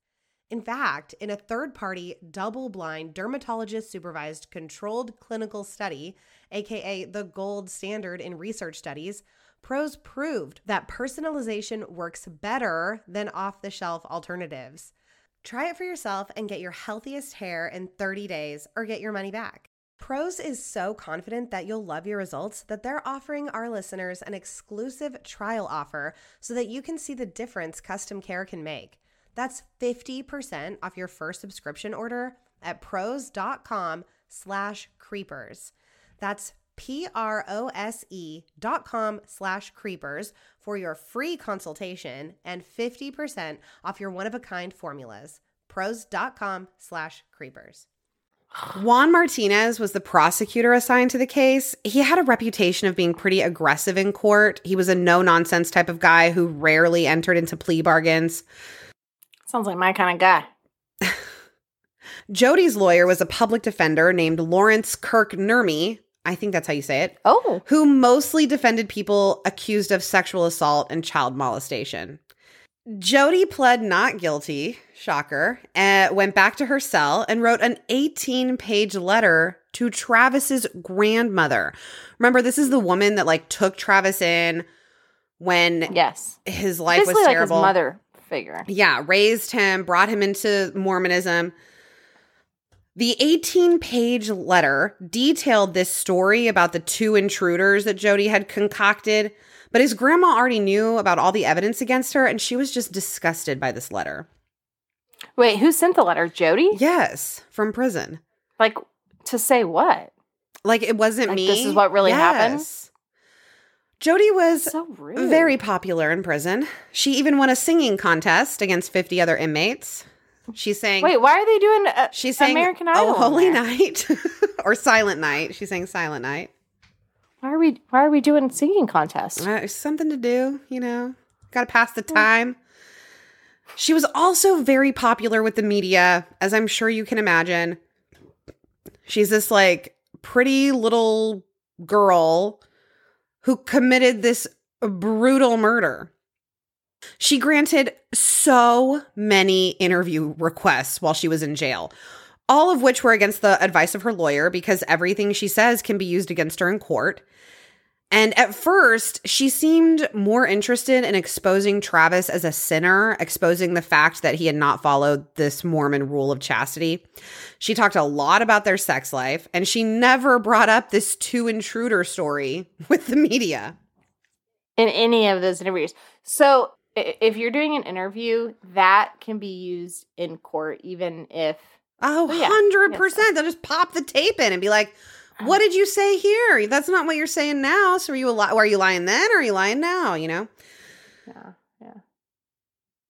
In fact, in a third party, double blind, dermatologist supervised controlled clinical study, aka the gold standard in research studies, Prose proved that personalization works better than off the shelf alternatives. Try it for yourself and get your healthiest hair in 30 days or get your money back. Prose is so confident that you'll love your results that they're offering our listeners an exclusive trial offer so that you can see the difference custom care can make. That's 50% off your first subscription order at prose.com slash creepers. That's P-R-O-S-E dot com slash creepers for your free consultation and 50% off your one-of-a-kind formulas. Prose.com slash creepers. Juan Martinez was the prosecutor assigned to the case. He had a reputation of being pretty aggressive in court. He was a no nonsense type of guy who rarely entered into plea bargains. sounds like my kind of guy. Jodi's lawyer was a public defender named Lawrence Kirk Nurmi. I think that's how you say it. Oh, who mostly defended people accused of sexual assault and child molestation. Jodi pled not guilty, shocker, and went back to her cell and wrote an 18 page letter to Travis's grandmother. Remember, this is the woman that like took Travis in when yes. his life was Basically like his terrible. mother figure. Yeah, raised him, brought him into Mormonism. The 18 page letter detailed this story about the two intruders that Jodi had concocted, but his grandma already knew about all the evidence against her, and she was just disgusted by this letter. Wait, who sent the letter? Jodi? Yes, from prison. Like to say what? Like it wasn't Like, me. this is what really happened? Jodi was So very popular in prison. She even won a singing contest against 50 other inmates. She saying, Wait, why are they doing uh, She sang American Idol? Oh Holy? Night or Silent Night. She's saying Silent Night. Why are we why are we doing singing contests? Uh, it's something to do, you know. Got to pass the time. She was also very popular with the media, as I'm sure you can imagine. She's this like pretty little girl who committed this brutal murder. She granted so many interview requests while she was in jail, all of which were against the advice of her lawyer because everything she says can be used against her in court. And at first, she seemed more interested in exposing Travis as a sinner, exposing the fact that he had not followed this Mormon rule of chastity. She talked a lot about their sex life, and she never brought up this two intruder story with the media. In any of those interviews. So if you're doing an interview, that can be used in court, even if Oh, Oh, yeah. 100%. They'll just pop the tape in and be like, what uh-huh. did you say here? That's not what you're saying now. So are you, a li- are you lying then or are you lying now? You know? yeah, yeah.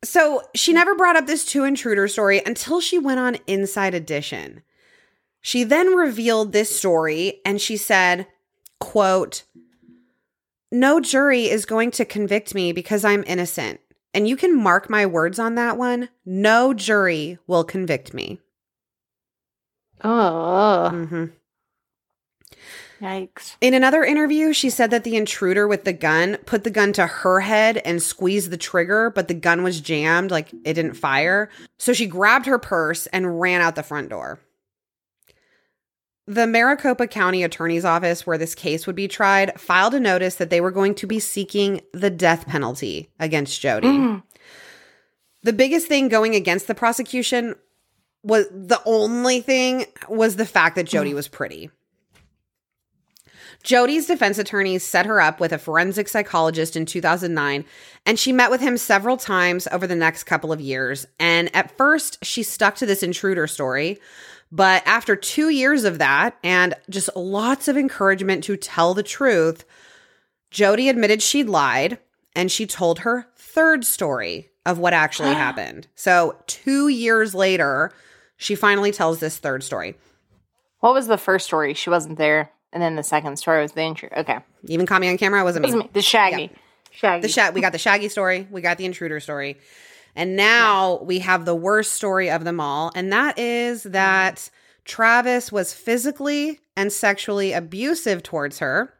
So she mm. never brought up this two intruder story until she went on Inside Edition. She then revealed this story and she said, quote, no jury is going to convict me because I'm innocent. And you can mark my words on that one. No jury will convict me. Oh, Mm-hmm. yikes. In another interview, she said that the intruder with the gun put the gun to her head and squeezed the trigger, but the gun was jammed, like it didn't fire. So she grabbed her purse and ran out the front door. The Maricopa County Attorney's Office, where this case would be tried, filed a notice that they were going to be seeking the death penalty against Jodi. Mm. The biggest thing going against the prosecution was the only thing was the fact that Jodi was pretty. Jodi's defense attorneys set her up with a forensic psychologist in 2009, and she met with him several times over the next couple of years. And at first, she stuck to this intruder story. But after two years of that, and just lots of encouragement to tell the truth, Jodi admitted she'd lied and she told her third story of what actually happened. So, two years later, she finally tells this third story. What was the first story? She wasn't there. And then the second story was the intruder. Okay. You even caught me on camera. It wasn't It was me. me. The Shaggy. Shaggy. The sha- we got the Shaggy story, we got the intruder story. And now we have the worst story of them all, and that is mm-hmm. that Travis was physically and sexually abusive towards her.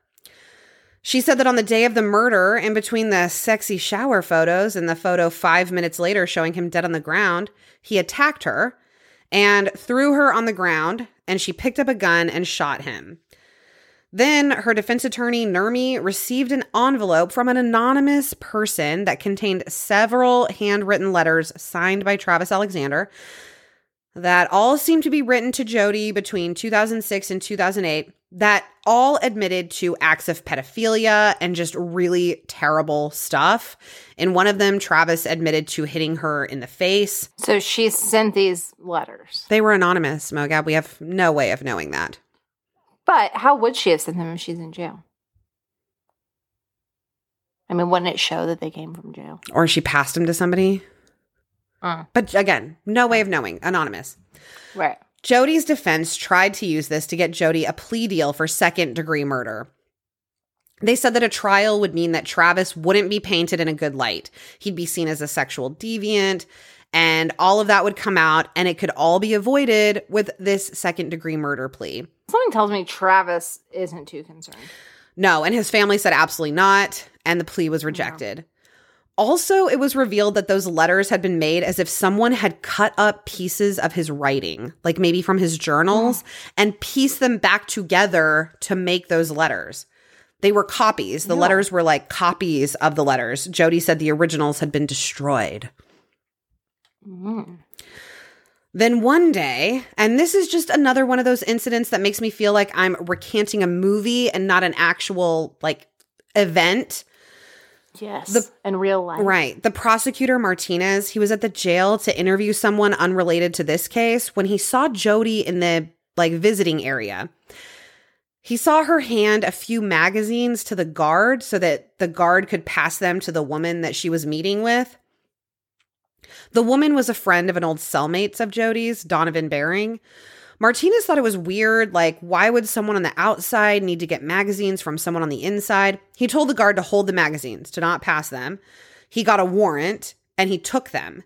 She said that on the day of the murder, in between the sexy shower photos and the photo 5 minutes later showing him dead on the ground, he attacked her and threw her on the ground and she picked up a gun and shot him. Then her defense attorney, Nurmi, received an envelope from an anonymous person that contained several handwritten letters signed by Travis Alexander that all seemed to be written to Jodi between 2006 and 2008 that all admitted to acts of pedophilia and just really terrible stuff. In one of them, Travis admitted to hitting her in the face. so she sent these letters. They were anonymous, Mogab. We have no way of knowing that. But how would she have sent them if she's in jail? I mean, wouldn't it show that they came from jail? Or she passed them to somebody. Uh, But again, no way of knowing. Anonymous. right. Jodi's defense tried to use this to get Jodi a plea deal for second degree murder. They said that a trial would mean that Travis wouldn't be painted in a good light. He'd be seen as a sexual deviant, and all of that would come out, and it could all be avoided with this second degree murder plea. Something tells me Travis isn't too concerned. No, and his family said absolutely not, and the plea was rejected. Also, it was revealed that those letters had been made as if someone had cut up pieces of his writing, like maybe from his journals, and pieced them back together to make those letters. They were copies. The letters were like copies of the letters. Jodi said the originals had been destroyed. Mm. Then one day, and this is just another one of those incidents that makes me feel like I'm recanting a movie and not an actual like event. Yes. The- in real life. Right. The prosecutor Martinez, he was at the jail to interview someone unrelated to this case when he saw Jodi in the like visiting area. He saw her hand a few magazines to the guard so that the guard could pass them to the woman that she was meeting with. The woman was a friend of an old cellmate of Jodi's, Donovan Baring. Martinez thought it was weird. Like, why would someone on the outside need to get magazines from someone on the inside? He told the guard to hold the magazines, to not pass them. He got a warrant and he took them.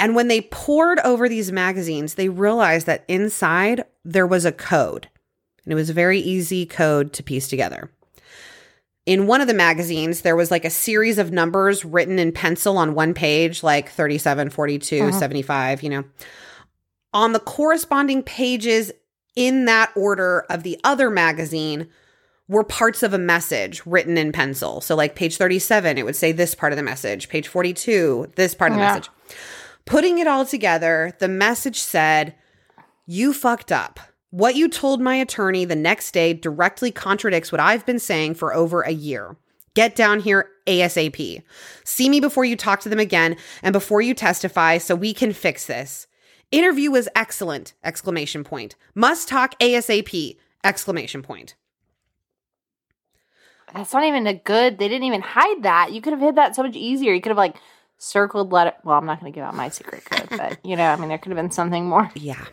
And when they poured over these magazines, they realized that inside there was a code. And it was a very easy code to piece together. In one of the magazines, there was like a series of numbers written in pencil on one page, like 37, 42, Uh-huh. 75, you know. On the corresponding pages in that order of the other magazine were parts of a message written in pencil. So, like page 37, it would say this part of the message. Page 42, this part of the message. Putting it all together, the message said, You fucked up. What you told my attorney the next day directly contradicts what I've been saying for over a year. Get down here ASAP. See me before you talk to them again and before you testify so we can fix this. Interview was excellent! Exclamation point. Must talk ASAP! Exclamation point. That's not even a good. They didn't even hide that. You could have hid that so much easier. You could have like circled letter. Well, I'm not going to give out my secret code, but you know, I mean, there could have been something more. Yeah.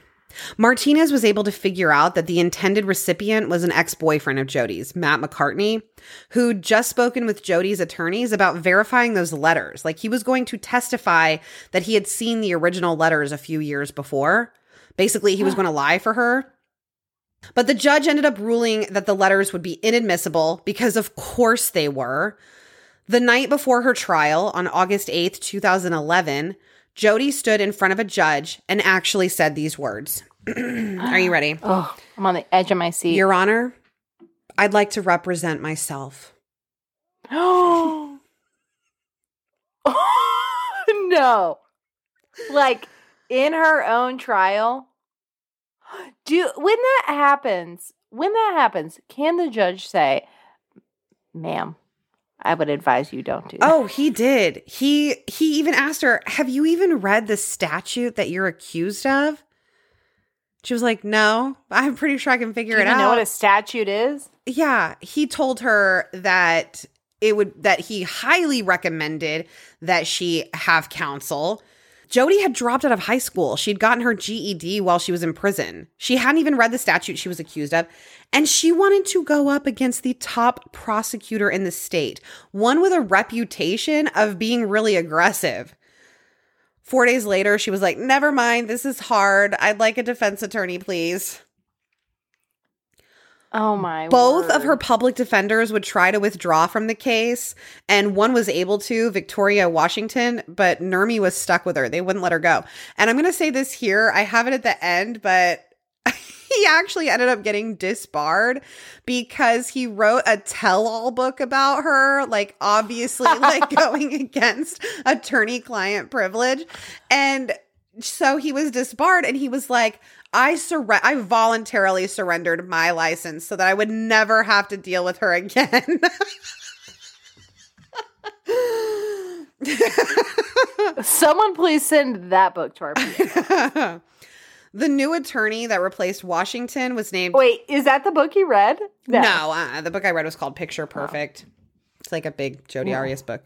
Martinez was able to figure out that the intended recipient was an ex boyfriend of Jodi's, Matt McCartney, who'd just spoken with Jodi's attorneys about verifying those letters. Like he was going to testify that he had seen the original letters a few years before. Basically, he was going to lie for her. But the judge ended up ruling that the letters would be inadmissible because, of course, they were. The night before her trial on August 8th, 2011, Jodi stood in front of a judge and actually said these words. Are you ready? Oh, I'm on the edge of my seat. Your Honor, I'd like to represent myself. Oh no! Like in her own trial. Do when that happens, when that happens, can the judge say, "Ma'am, I would advise you don't do that." Oh, he did. He he even asked her, "Have you even read the statute that you're accused of?" She was like, "No, I'm pretty sure I can do figure you it out." know what a statute is? yeah, he told her that it would that he highly recommended that she have counsel. Jodi had dropped out of high school. She'd gotten her GED while she was in prison. She hadn't even read the statute she was accused of, and she wanted to go up against the top prosecutor in the state, one with a reputation of being really aggressive. Four days later, she was like, Never mind, this is hard. I'd like a defense attorney, please. Oh my! Both of her public defenders would try to withdraw from the case, and one was able to, Victoria Washington, but Nurmi was stuck with her. They wouldn't let her go. And I'm going to say this here. I have it at the end, but he actually ended up getting disbarred because he wrote a tell-all book about her, like obviously like going against attorney-client privilege. And so he was disbarred and he was like, I surre- I voluntarily surrendered my license so that I would never have to deal with her again. Someone please send that book to our people. The new attorney that replaced Washington was named Wait, is that the book you read? No, uh, the book I read was called Picture Perfect. It's like a big Jodi Arias book.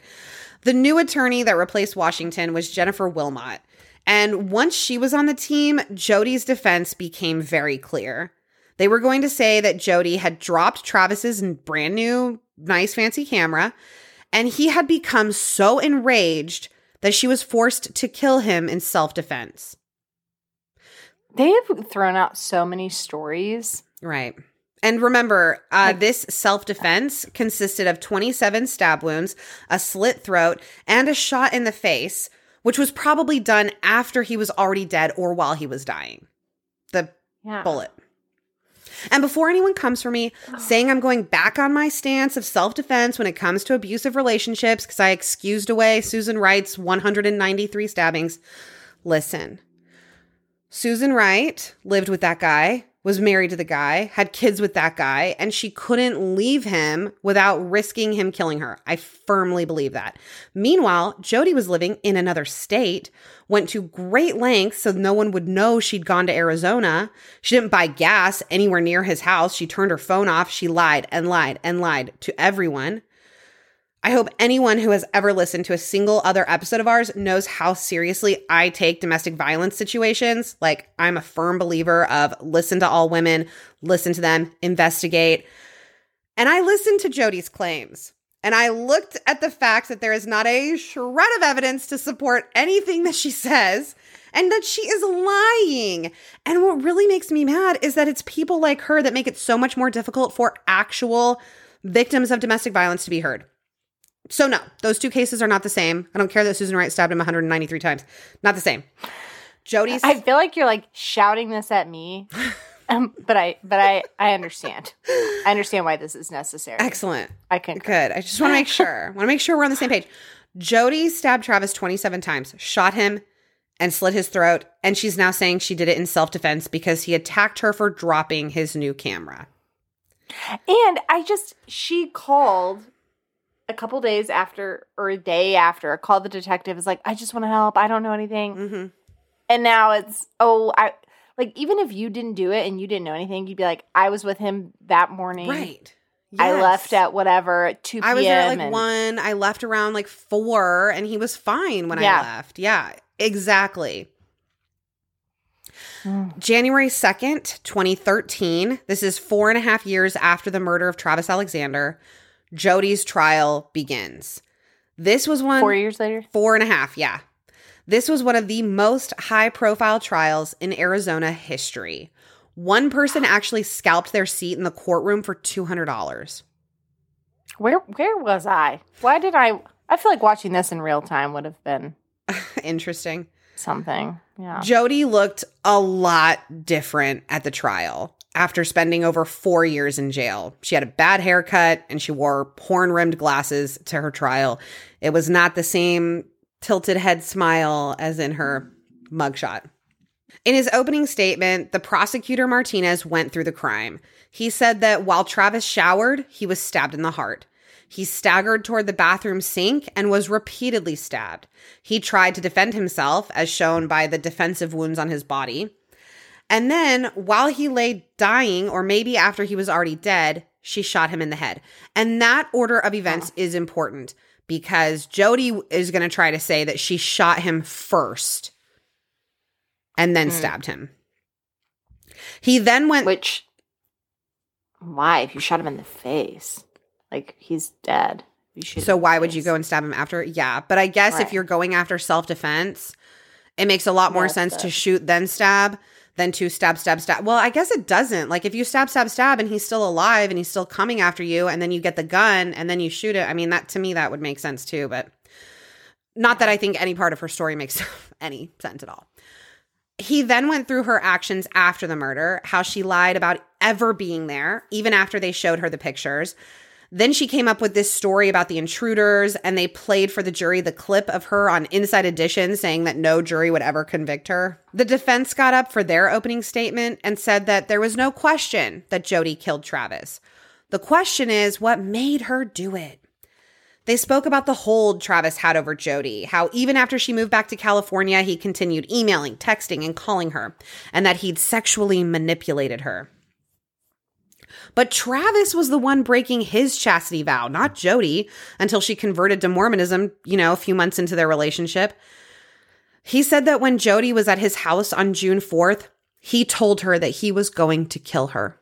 The new attorney that replaced Washington was Jennifer Willmott. And once she was on the team, Jodi's defense became very clear. They were going to say that Jodi had dropped Travis's brand new, nice, fancy camera, and he had become so enraged that she was forced to kill him in self defense. They have thrown out so many stories. Right. And remember, uh, this self defense consisted of 27 stab wounds, a slit throat, and a shot in the face, which was probably done after he was already dead or while he was dying. The Yeah. bullet. And before anyone comes for me saying I'm going back on my stance of self defense when it comes to abusive relationships because I excused away Susan Wright's 193 stabbings, listen. Susan Wright lived with that guy, was married to the guy, had kids with that guy, and she couldn't leave him without risking him killing her. I firmly believe that. Meanwhile, Jodi was living in another state, went to great lengths so no one would know she'd gone to Arizona. She didn't buy gas anywhere near his house. She turned her phone off. She lied and lied and lied to everyone. I hope anyone who has ever listened to a single other episode of ours knows how seriously I take domestic violence situations. Like, I'm a firm believer of listen to all women, listen to them, investigate. And I listened to Jodi's claims. And I looked at the fact that there is not a shred of evidence to support anything that she says and that she is lying. And what really makes me mad is that it's people like her that make it so much more difficult for actual victims of domestic violence to be heard. So no, those two cases are not the same. I don't care that Susan Wright stabbed him 193 times. Not the same. Jodi's I feel like you're like shouting this at me. Um, but I, but I, I understand. I understand why this is necessary. Excellent. I can. Good. I just want to make sure. want to make sure we're on the same page. Jodi stabbed Travis 27 times, shot him, and slit his throat. And she's now saying she did it in self defense because he attacked her for dropping his new camera. And I just, she called a couple days after or a day after, called the detective, is like, I just want to help. I don't know anything. Mm-hmm. And now it's, oh, I, like, even if you didn't do it and you didn't know anything, you'd be like, I was with him that morning. Right. I left at whatever, at 2 p.m. I was there at like and- one. I left around like four, and he was fine when Yeah. I left. Yeah, exactly. Mm. January 2nd, 2013. This is four and a half years after the murder of Travis Alexander. Jodi's trial begins. This was one Four years later? four and a half, yeah. This was one of the most high profile trials in Arizona history. One person actually scalped their seat in the courtroom for $200. Where where was I? Why did I I feel like watching this in real time would have been Interesting. something. Yeah. Jodi looked a lot different at the trial after spending over four years in jail. She had a bad haircut and she wore horn rimmed glasses to her trial. It was not the same tilted head smile as in her mugshot. In his opening statement, the prosecutor Martinez went through the crime. He said that while Travis showered, he was stabbed in the heart. He staggered toward the bathroom sink and was repeatedly stabbed. He tried to defend himself, as shown by the defensive wounds on his body. And then, while he lay dying, or maybe after he was already dead, she shot him in the head. And that order of events is important because Jodi is going to try to say that she shot him first and then Hmm. stabbed him. He then went Which why? If you shot him in the face, like he's dead. You. So why would you go and stab him after? Yeah, but I guess if you're going after self defense, it makes a lot more That's sense to shoot then stab than to stab stab stab. Well, I guess it doesn't. Like if you stab stab stab and he's still alive and he's still coming after you and then you get the gun and then you shoot it. I mean, that to me that would make sense too, but not that I think any part of her story makes any sense at all. He then went through her actions after the murder, how she lied about ever being there, even after they showed her the pictures. Then she came up with this story about the intruders, and they played for the jury the clip of her on Inside Edition saying that no jury would ever convict her. The defense got up for their opening statement and said that there was no question that Jodi killed Travis. The question is, what made her do it? They spoke about the hold Travis had over Jodi, how even after she moved back to California, he continued emailing, texting, and calling her, and that he'd sexually manipulated her. But Travis was the one breaking his chastity vow, not Jodi, until she converted to Mormonism, you know, a few months into their relationship. He said that when Jodi was at his house on June 4th, he told her that he was going to kill her.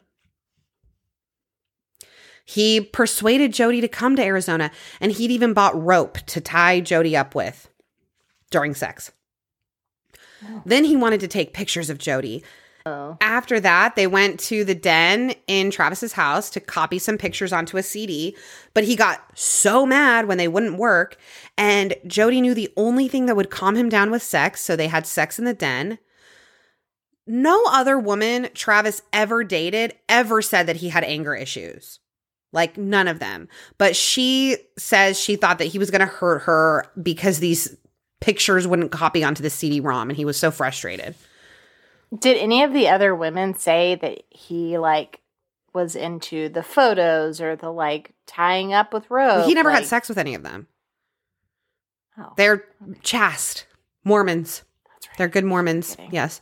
He persuaded Jodi to come to Arizona, and he'd even bought rope to tie Jodi up with during sex. Oh. Then he wanted to take pictures of Jodi. Oh. After that, they went to the den in Travis's house to copy some pictures onto a CD, but he got so mad when they wouldn't work, and Jodi knew the only thing that would calm him down was sex, so they had sex in the den. No other woman Travis ever dated ever said that he had anger issues. Like none of them. But she says she thought that he was going to hurt her because these pictures wouldn't copy onto the CD-ROM and he was so frustrated. Did any of the other women say that he like was into the photos or the like tying up with rope? he never had sex with any of them. Oh, They're chaste Mormons. that's right. They're good Mormons. Yes.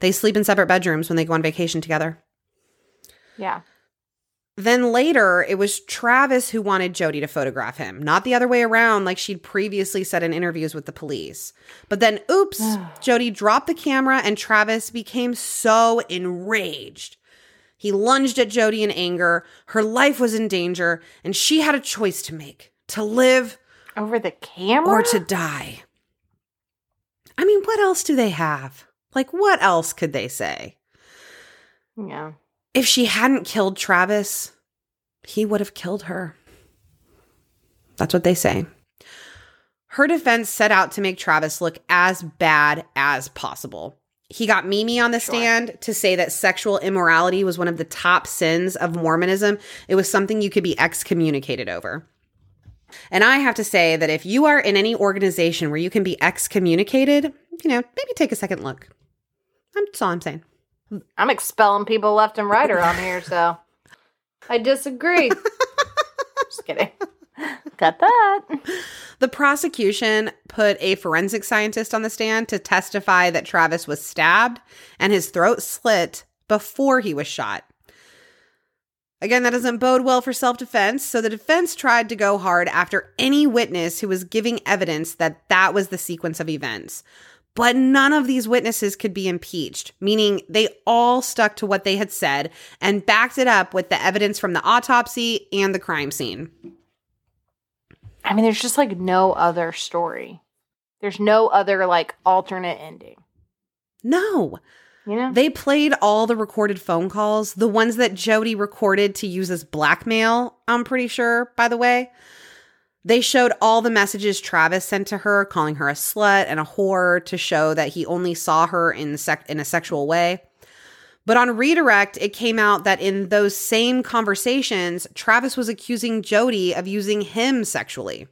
They sleep in separate bedrooms when they go on vacation together. Yeah. Then later, it was Travis who wanted Jodi to photograph him, not the other way around, like she'd previously said in interviews with the police. But then, oops, Jodi dropped the camera and Travis became so enraged. He lunged at Jodi in anger. Her life was in danger, and she had a choice to make to live Over the camera? or to die. I mean, what else do they have? Like, what else could they say? Yeah. If she hadn't killed Travis, he would have killed her. That's what they say. Her defense set out to make Travis look as bad as possible. He got Mimi on the Sure. stand to say that sexual immorality was one of the top sins of Mormonism. It was something you could be excommunicated over. And I have to say that if you are in any organization where you can be excommunicated, you know, maybe take a second look. That's all I'm saying. I'm expelling people left and right around here, so I disagree. Just kidding. Got that. The prosecution put a forensic scientist on the stand to testify that Travis was stabbed and his throat slit before he was shot. Again, that doesn't bode well for self defense, so the defense tried to go hard after any witness who was giving evidence that that was the sequence of events. But none of these witnesses could be impeached, meaning they all stuck to what they had said and backed it up with the evidence from the autopsy and the crime scene. I mean, there's just like no other story. There's no other like alternate ending. No, You know? They played all the recorded phone calls, the ones that Jodi recorded to use as blackmail, I'm pretty sure, by the way. They showed all the messages Travis sent to her, calling her a slut and a whore to show that he only saw her in, sec- in a sexual way. But on redirect, it came out that in those same conversations, Travis was accusing Jodi of using him sexually.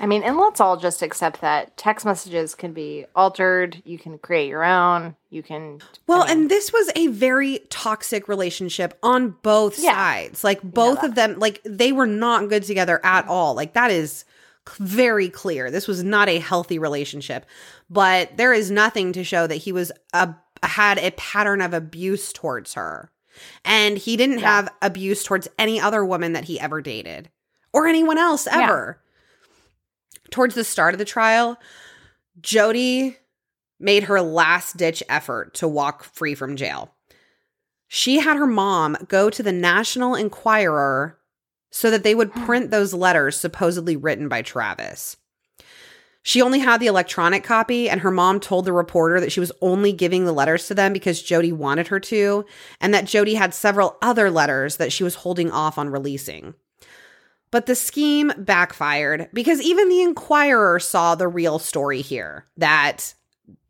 I mean, and let's all just accept that text messages can be altered. You can create your own. You can. Well, I mean, and this was a very toxic relationship on both Yeah. sides. Like both of them, like they were not good together at mm-hmm. all. Like that is very clear. This was not a healthy relationship. But there is nothing to show that he was a had a pattern of abuse towards her. And he didn't Yeah. have abuse towards any other woman that he ever dated or anyone else ever. Towards the start of the trial, Jodi made her last ditch effort to walk free from jail. She had her mom go to the National Enquirer so that they would hmm. print those letters supposedly written by Travis. She only had the electronic copy, and her mom told the reporter that she was only giving the letters to them because Jodi wanted her to, and that Jodi had several other letters that she was holding off on releasing. But the scheme backfired because even the Inquirer saw the real story here that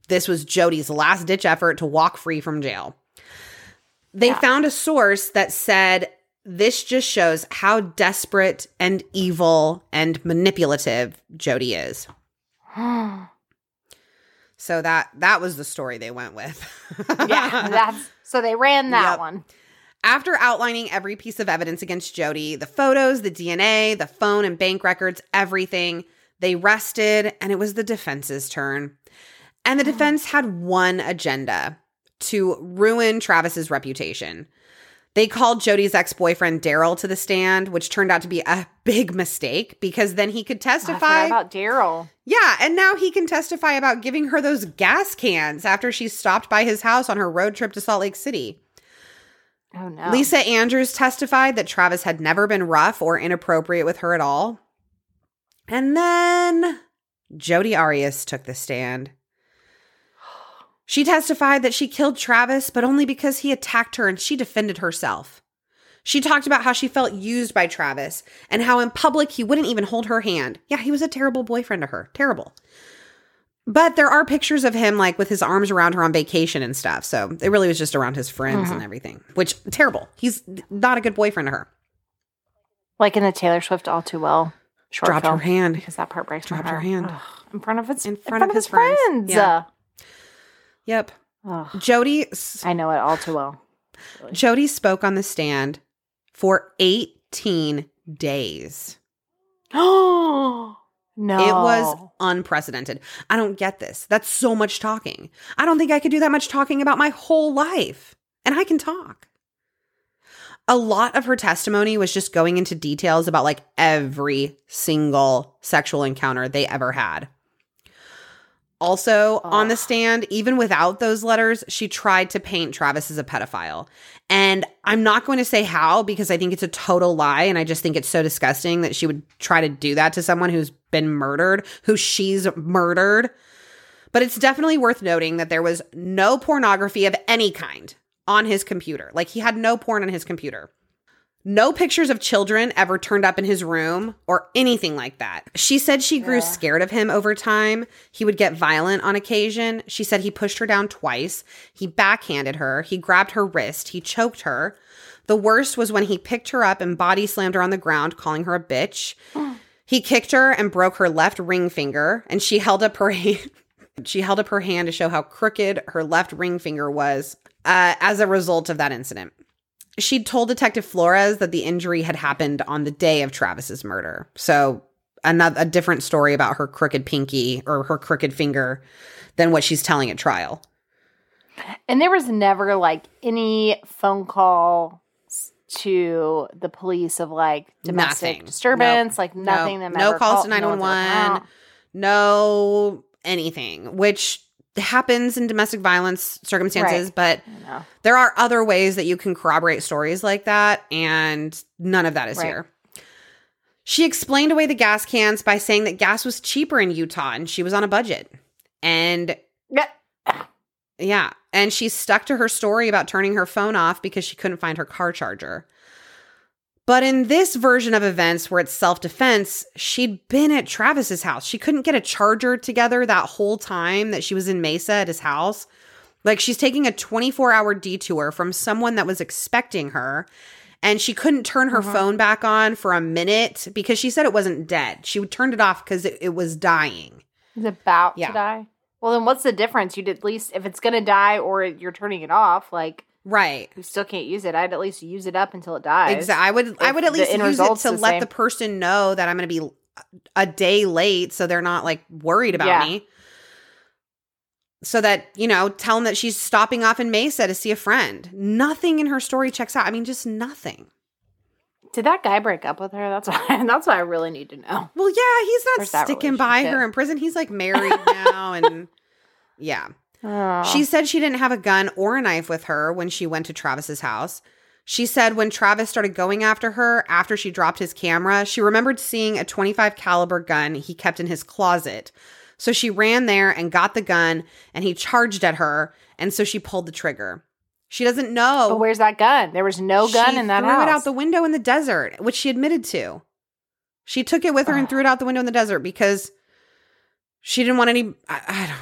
this was Jodi's last ditch effort to walk free from jail. They Yeah. found a source that said this just shows how desperate and evil and manipulative Jodi is. So that that was the story they went with. yeah, that's so they ran that Yep. one. After outlining every piece of evidence against Jodi, the photos, the DNA, the phone and bank records, everything, they rested and it was the defense's turn. And the oh. defense had one agenda to ruin Travis's reputation. They called Jodi's ex-boyfriend Daryl to the stand, which turned out to be a big mistake because then he could Oh, testify. about Daryl. yeah, and now he can testify about giving her those gas cans after she stopped by his house on her road trip to Salt Lake City. Oh no, Lisa Andrews testified that Travis had never been rough or inappropriate with her at all. And then Jodi Arias took the stand. She testified that she killed Travis, but only because he attacked her and she defended herself. She talked about how she felt used by Travis and how in public he wouldn't even hold her hand. Yeah, he was a terrible boyfriend to her. Terrible. But there are pictures of him like with his arms around her on vacation and stuff. So it really was just around his friends and mm-hmm. everything, which terrible. He's not a good boyfriend to her. like in the Taylor Swift "All Too Well" short Dropped film. her hand. because that part breaks Dropped her hand. Ugh, in front of his In front of his his friends. friends. Yeah. Yep. Ugh, Jodi I know it all too well. Jodi spoke on the stand for 18 days. Oh no! It was unprecedented. I don't get this. That's so much talking. I don't think I could do that much talking about my whole life. And I can talk. A lot of her testimony was just going into details about like every single sexual encounter they ever had. Also, on the stand, even without those letters, she tried to paint Travis as a pedophile. And I'm not going to say how because I think it's a total lie. And I just think it's so disgusting that she would try to do that to someone who's been murdered, who she's murdered. But it's definitely worth noting that there was no pornography of any kind on his computer. Like he had no porn on his computer. No pictures of children ever turned up in his room or anything like that. She said she grew Yeah. scared of him over time. He would get violent on occasion. She said he pushed her down twice. He backhanded her. He grabbed her wrist. He choked her. The worst was when he picked her up and body slammed her on the ground, calling her a bitch. he kicked her and broke her left ring finger, and she held up her hand. She held up her hand to show how crooked her left ring finger was uh, as a result of that incident. She'd told Detective Flores that the injury had happened on the day of Travis's murder. So, another a different story about her crooked pinky or her crooked finger than what she's telling at trial. And there was never like any phone call to the police of like domestic Nothing. disturbance, Nope. like nothing. No. that No calls to one's ever 911. No anything, which happens in domestic violence circumstances, Right. but there are other ways that you can corroborate stories like that, and none of that is Right. here. She explained away the gas cans by saying that gas was cheaper in Utah and she was on a budget. And Yeah. yeah, and she stuck to her story about turning her phone off because she couldn't find her car charger. But in this version of events where it's self defense, she'd been at Travis's house. She couldn't get a charger together that whole time that she was in Mesa at his house. Like she's taking a 24 hour detour from someone that was expecting her. And she couldn't turn her Uh-huh. phone back on for a minute because she said it wasn't dead. She turned it off because it, it was dying. It's about Yeah. to die. Well, then what's the difference? You'd at least, if it's going to die or you're turning it off, like Right. you still can't use it. I'd at least use it up until it dies. Exactly. I would I would at least use it to the let same. the person know that I'm going to be a day late so they're not like worried about Yeah. me. So that, you know, tell them that she's stopping off in Mesa to see a friend. Nothing in her story checks out. I mean, just nothing. Did that guy break up with her? That's what, that's what I really need to know. Well, yeah, he's not Where's sticking by her in prison. He's like married now and yeah. Oh. She said she didn't have a gun or a knife with her when she went to Travis's house. She said when Travis started going after her after she dropped his camera, she remembered seeing a 25 caliber gun he kept in his closet. So she ran there and got the gun and he charged at her and so she pulled the trigger. She doesn't know. But where's that gun? There was no gun in that threw house. it out the window in the desert, which she admitted to. She took it with her and threw it out the window in the desert because she didn't want any. I, I don't.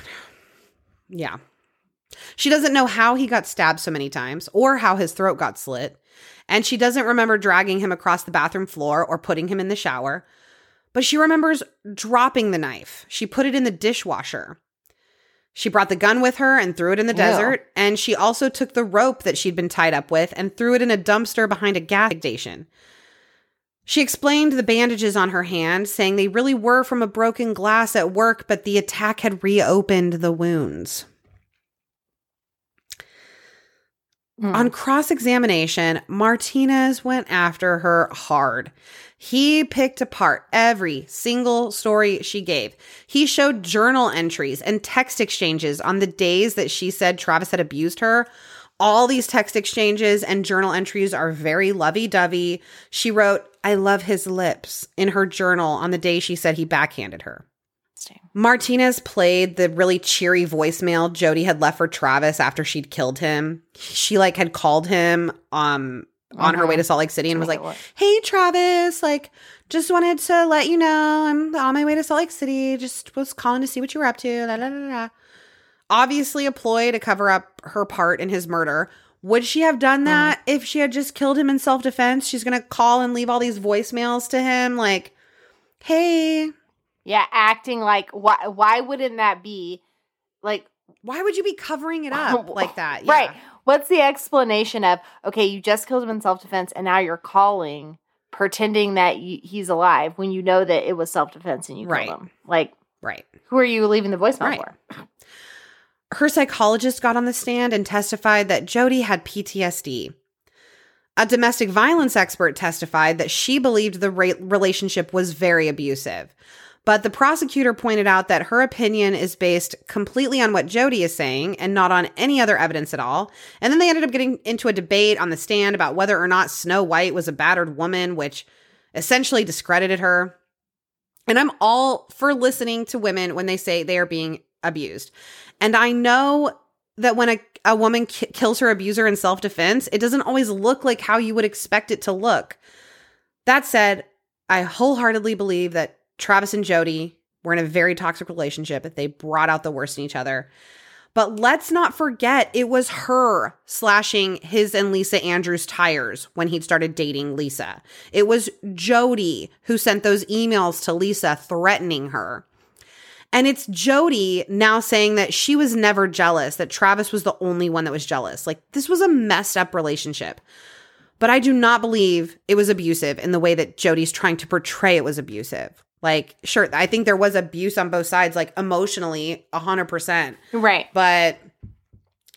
Yeah. She doesn't know how he got stabbed so many times or how his throat got slit. And she doesn't remember dragging him across the bathroom floor or putting him in the shower. But she remembers dropping the knife. She put it in the dishwasher. She brought the gun with her and threw it in the Ew. desert. And she also took the rope that she'd been tied up with and threw it in a dumpster behind a gas station. She explained the bandages on her hand, saying they really were from a broken glass at work, but the attack had reopened the wounds. Hmm. On cross examination, Martinez went after her hard. He picked apart every single story she gave. He showed journal entries and text exchanges on the days that she said Travis had abused her. All these text exchanges and journal entries are very lovey dovey. She wrote, I love his lips in her journal on the day she said he backhanded her. Martinez played the really cheery voicemail Jodi had left for Travis after she'd killed him. She like had called him um on her Mhm. way to Salt Lake City and was like, "Hey Travis, like just wanted to let you know I'm on my way to Salt Lake City. Just was calling to see what you were up to." Obviously a ploy to cover up her part in his murder. Would she have done that uh-huh. if she had just killed him in self-defense? She's going to call and leave all these voicemails to him like, "Hey, yeah, acting like why? Why wouldn't that be like why would you be covering it up like that?" Right. What's the explanation of okay? You just killed him in self defense, and now you're calling, pretending that you, he's alive when you know that it was self defense and you Right. killed him. Like, Right. who are you leaving the voicemail Right. for? Her psychologist got on the stand and testified that Jodi had PTSD. A domestic violence expert testified that she believed the relationship was very abusive. But the prosecutor pointed out that her opinion is based completely on what Jodi is saying and not on any other evidence at all. And then they ended up getting into a debate on the stand about whether or not Snow White was a battered woman, which essentially discredited her. And I'm all for listening to women when they say they are being abused. And I know that when a, a woman ki- kills her abuser in self defense, it doesn't always look like how you would expect it to look. That said, I wholeheartedly believe that Travis and Jodi were in a very toxic relationship, that they brought out the worst in each other. But let's not forget it was her slashing his and Lisa Andrews' tires when he started dating Lisa. It was Jodi who sent those emails to Lisa threatening her. And it's Jodi now saying that she was never jealous, that Travis was the only one that was jealous. Like, this was a messed up relationship. But I do not believe it was abusive in the way that Jodi's trying to portray it was abusive. Like, sure, I think there was abuse on both sides, like emotionally, 100%. Right. But,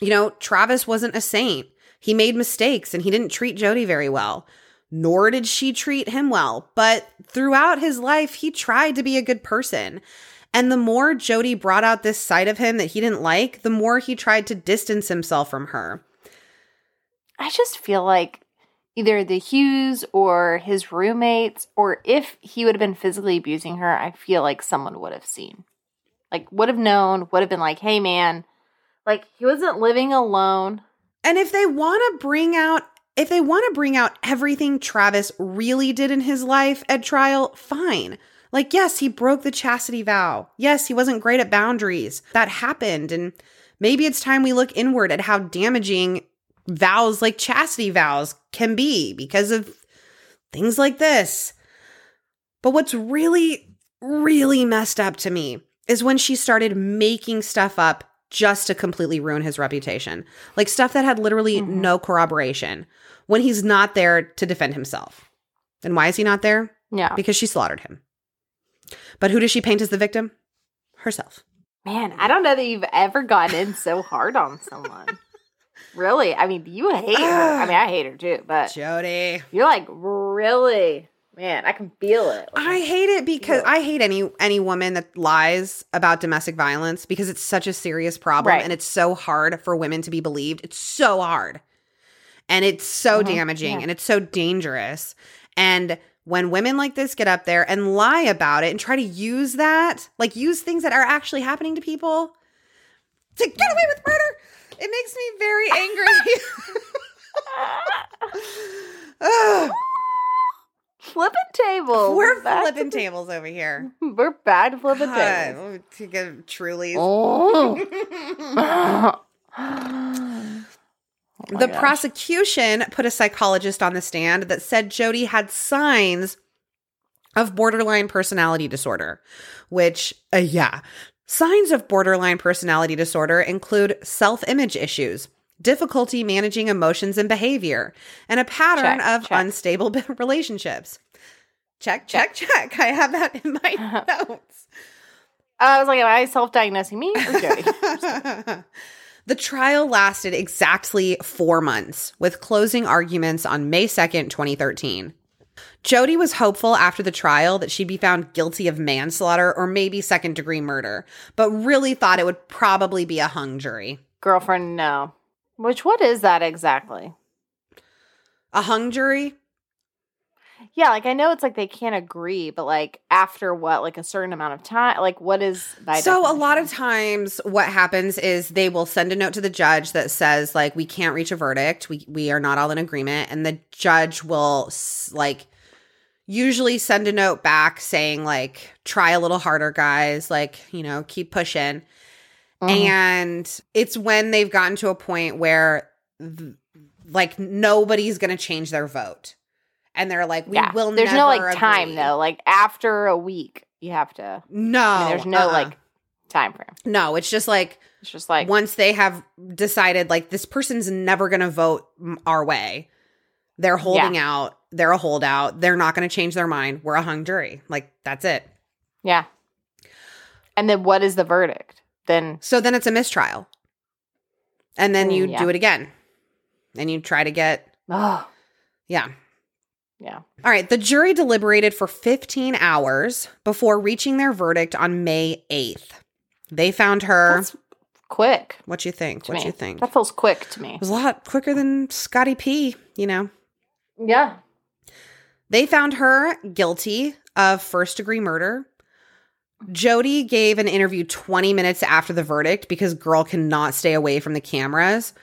you know, Travis wasn't a saint. He made mistakes and he didn't treat Jodi very well, nor did she treat him well. But throughout his life, he tried to be a good person. And the more Jodi brought out this side of him that he didn't like, the more he tried to distance himself from her. I just feel like either the Hughes or his roommates, or if he would have been physically abusing her, I feel like someone would have seen. Like, would have known, would have been like, hey, man, like, he wasn't living alone. And if they want to bring out if they want to bring out everything Travis really did in his life at trial, fine. Like yes, he broke the chastity vow. Yes, he wasn't great at boundaries. That happened and maybe it's time we look inward at how damaging vows like chastity vows can be because of things like this. But what's really really messed up to me is when she started making stuff up just to completely ruin his reputation. Like stuff that had literally Mhm. no corroboration when he's not there to defend himself. And why is he not there? Yeah. Because she slaughtered him. But who does she paint as the victim? Herself. Man, I don't know that you've ever gotten in so hard on someone. really? I mean, you hate her. I mean, I hate her too, but Jodi. you're like, really? Man, I can feel it. I hate it because Yeah. I hate any any woman that lies about domestic violence because it's such a serious problem Right. and it's so hard for women to be believed. It's so hard. And it's so Mhm. damaging Yeah. and it's so dangerous. And when women like this get up there and lie about it and try to use that, like use things that are actually happening to people to get away with murder, it makes me very angry. Flipping tables. we're to flipping tables over here. We're bad flipping God, tables. take a Truly's. Oh. Oh the gosh. prosecution put a psychologist on the stand that said Jodi had signs of borderline personality disorder, which, uh, yeah, signs of borderline personality disorder include self image issues, difficulty managing emotions and behavior, and a pattern Check, of check. unstable relationships. Check, check, check. I have that in my notes. I was like, am I self-diagnosing me or Jodi? the trial lasted exactly four months, with closing arguments on May 2nd, 2013. Jodi was hopeful after the trial that she'd be found guilty of manslaughter or maybe second degree murder, but really thought it would probably be a hung jury. Girlfriend, no. Which what is that exactly? A hung jury? Yeah, like I know it's like they can't agree, but like after what, like a certain amount of time, like what is by so a lot of times what happens is they will send a note to the judge that says like we can't reach a verdict. We we are not all in agreement. And the judge will like usually send a note back saying like try a little harder guys. Like you know keep pushing. Mhm. and it's when they've gotten to a point where th- like nobody's gonna change their vote and they're like we yeah, will there's no like time though. Like after a week, you have to. no I mean, there's no uh-uh. like time frame. no it's just like It's just like once they have decided like this person's never going to vote our way they're holding out they're a holdout they're not going to change their mind we're a hung jury like that's it yeah. And then what is the verdict? Then so then it's a mistrial and then Mm, you yeah. do it again and you try to get oh yeah yeah. all right the jury deliberated for 15 hours before reaching their verdict on may 8th they found her That's quick. what you think what me. you think That feels quick to me. it was a lot quicker than scotty p you know Yeah. They found her guilty of first degree murder, Jodi gave an interview 20 minutes after the verdict because girl cannot stay away from the cameras,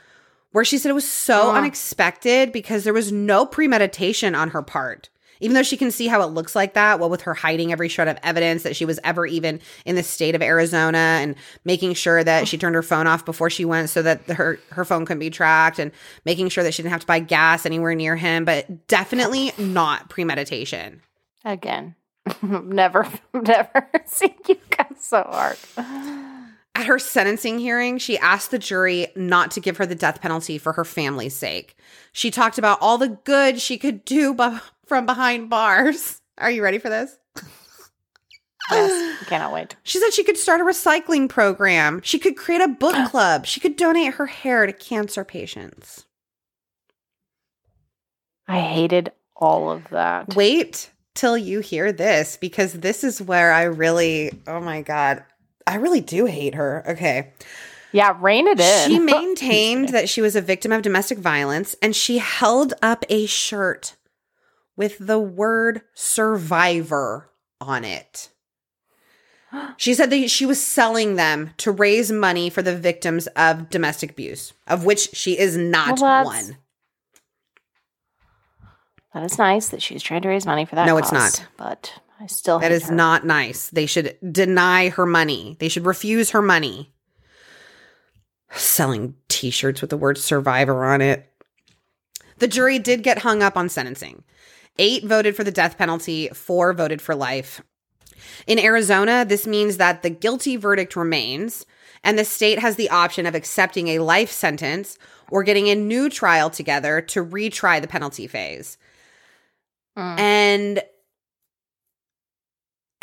where she said it was so Ugh. unexpected because there was no premeditation on her part. Even though she can see how it looks like that, well, with her hiding every shred of evidence that she was ever even in the state of Arizona and making sure that she turned her phone off before she went so that her, her phone couldn't be tracked and making sure that she didn't have to buy gas anywhere near him, but definitely not premeditation. Again, never, never seen you guys so hard. At her sentencing hearing, she asked the jury not to give her the death penalty for her family's sake. She talked about all the good she could do bu- from behind bars. Are you ready for this? Yes, I cannot wait. She said she could start a recycling program. She could create a book club. She could donate her hair to cancer patients. I hated all of that. Wait till you hear this because this is where I really, oh my God, I really do hate her. Okay. Yeah, rein it in. She maintained that she was a victim of domestic violence and she held up a shirt with the word survivor on it. She said that she was selling them to raise money for the victims of domestic abuse, of which she is not Well, one. That is nice that she's trying to raise money for that. No, it's not. But I still That is her. not nice. They should deny her money. They should refuse her money. Selling t shirts with the word survivor on it. The jury did get hung up on sentencing. Eight voted for the death penalty, four voted for life. In Arizona, this means that the guilty verdict remains, and the state has the option of accepting a life sentence or getting a new trial together to retry the penalty phase. Mm. And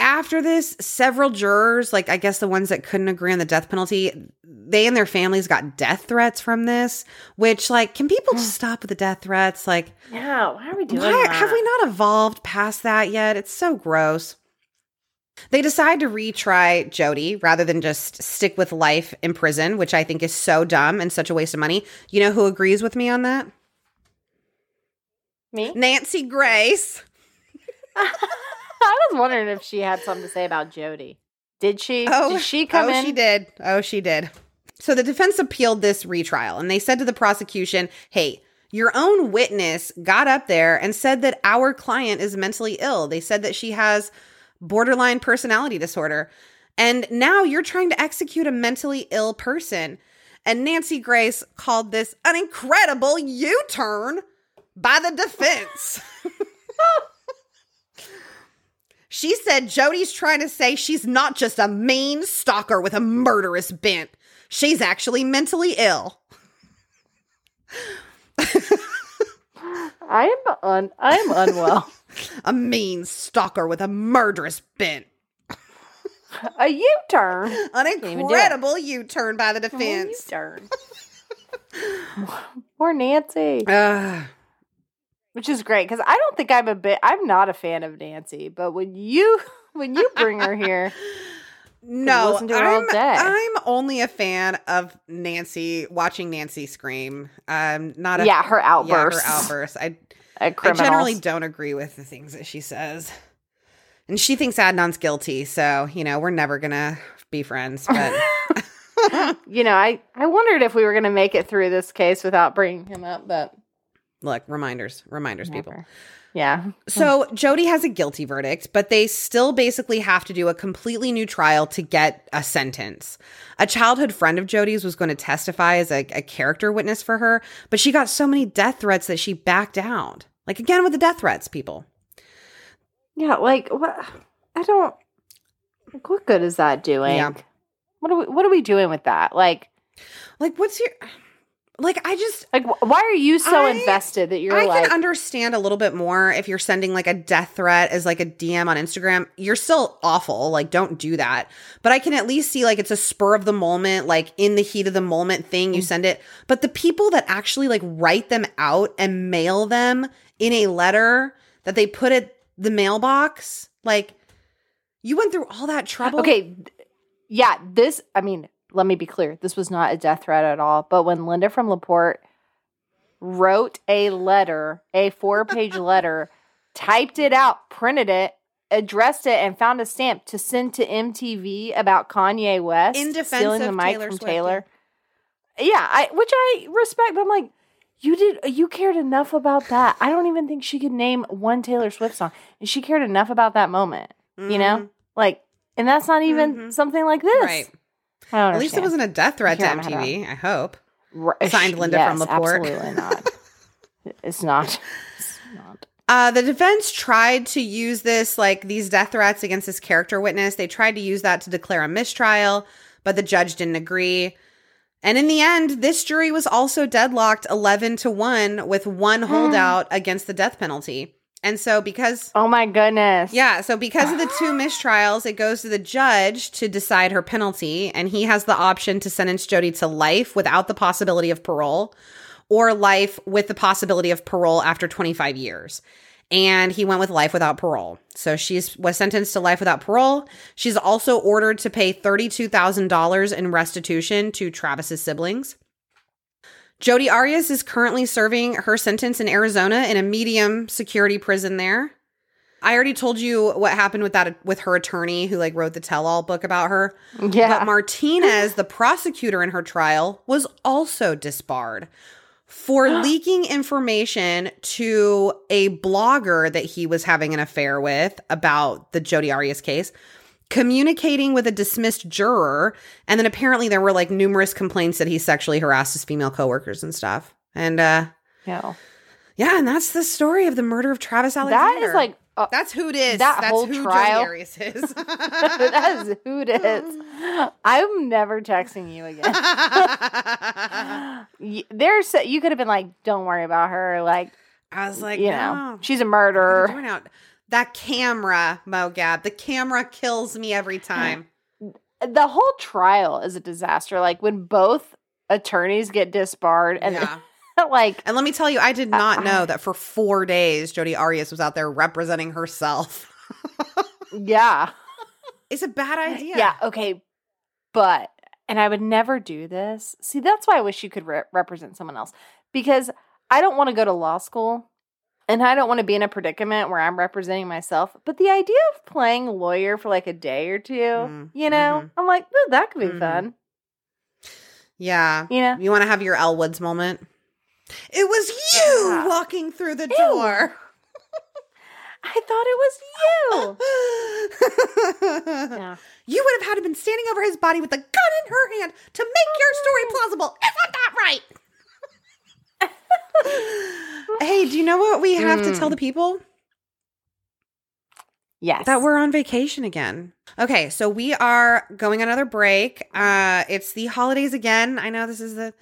after this, several jurors, like I guess the ones that couldn't agree on the death penalty, they and their families got death threats from this. Which, like, can people just stop with the death threats? Like, Yeah, why are we doing why that? have we not evolved past that yet? It's so gross. They decide to retry Jodi rather than just stick with life in prison, which I think is so dumb and such a waste of money. You know who agrees with me on that? Me? Nancy Grace. I was wondering if she had something to say about Jodi. Did she? Oh, did she come oh, in? she did. Oh, she did. So the defense appealed this retrial and they said to the prosecution, hey, your own witness got up there and said that our client is mentally ill. They said that she has borderline personality disorder. And now you're trying to execute a mentally ill person. And Nancy Grace called this an incredible U turn by the defense. She said Jodi's trying to say she's not just a mean stalker with a murderous bent. She's actually mentally ill. I am un. I am unwell. A mean stalker with a murderous bent. a U turn. An even do it. incredible U turn by the defense. turn. Poor Nancy. Ugh. Which is great because I don't think I'm a bit. I'm not a fan of Nancy, but when you when you bring her here, no, her I'm. I'm only a fan of Nancy, watching Nancy scream. Um, not a yeah, her yeah, her outbursts. I I generally don't agree with the things that she says. And she thinks Adnan's guilty, so you know, we're never gonna be friends. But you know, I I wondered if we were going to make it through this case without bringing him up, but look, reminders, reminders, people. Yeah. So Jodi has a guilty verdict, but they still basically have to do a completely new trial to get a sentence. A childhood friend of Jodi's was going to testify as a, a character witness for her, but she got so many death threats that she backed out. Like again with the death threats, people. Yeah, like what? I don't. Like, what good is that doing? Yeah. What are we? What are we doing with that? Like, Like, what's your like? I just like why are you so I- invested that you're I like? can understand a little bit more if you're sending like a death threat as like a DM on Instagram. You're still awful. Like, don't do that. But I can at least see like it's a spur of the moment, like in the heat of the moment thing, Mm. you send it. But the people that actually like write them out and mail them in a letter that they put at the mailbox, like you went through all that trouble. okay, yeah. This. I mean, let me be clear. This was not a death threat at all. But when Linda from Laporte wrote a letter, a four-page letter, typed it out, printed it, addressed it and found a stamp to send to MTV about Kanye West In defense stealing of the mic Taylor from Swift, Taylor. Yeah, I which I respect, but I'm like, you did you cared enough about that. I don't even think she could name one Taylor Swift song. And she cared enough about that moment. You know? Like and that's not even Mhm. something like this. Right. At least it wasn't a death threat Here, to MTV. I hope. Right. Signed Linda from Yes, Laporte. Absolutely not. it's not. It's not. Uh, the defense tried to use this, like these death threats against this character witness. They tried to use that to declare a mistrial, but the judge didn't agree. And in the end, this jury was also deadlocked 11 to 1 with one holdout against the death penalty. And so, because Oh my goodness. Yeah, so because of the two mistrials, it goes to the judge to decide her penalty, and he has the option to sentence Jodi to life without the possibility of parole, or life with the possibility of parole after 25 years. And he went with life without parole. So she's was sentenced to life without parole. She's also ordered to pay $32,000 in restitution to Travis's siblings. Jodi Arias is currently serving her sentence in Arizona in a medium security prison there. I already told you what happened with that with her attorney who like wrote the tell-all book about her. Yeah. But Martinez, the prosecutor in her trial, was also disbarred for leaking information to a blogger that he was having an affair with about the Jodi Arias case, communicating with a dismissed juror, and then apparently there were like numerous complaints that he sexually harassed his female coworkers and stuff. And uh yeah. yeah, and that's the story of the murder of Travis Alexander. That is like uh, that's who it is. that that's whole who trial- is. that is who it is. I'm never texting you again. There's you could have been like, don't worry about her. Like, I was like, you no. know, she's a What are you murderer. That camera, Mogab, the camera kills me every time. The whole trial is a disaster. Like when both attorneys get disbarred and yeah. like And let me tell you, I did not Uh, know that for four days, Jodi Arias was out there representing herself. yeah. It's a bad idea. Yeah, okay. But, and I would never do this. See, that's why I wish you could re- represent someone else because I don't want to go to law school and I don't want to be in a predicament where I'm representing myself. But the idea of playing lawyer for like a day or two, Mm, you know, mhm. I'm like, "Ooh, that could be Mhm. fun. Yeah. You know? You want to have your Elle Woods moment? It was you Yeah. walking through the Ew. door. I thought it was you. yeah. You would have had to been standing over his body with a gun in her hand to make your story plausible. Isn't that right? hey, do you know what we have to tell Mm. the people? Yes. That we're on vacation again. Okay, so we are going another break. Uh it's the holidays again. I know this is the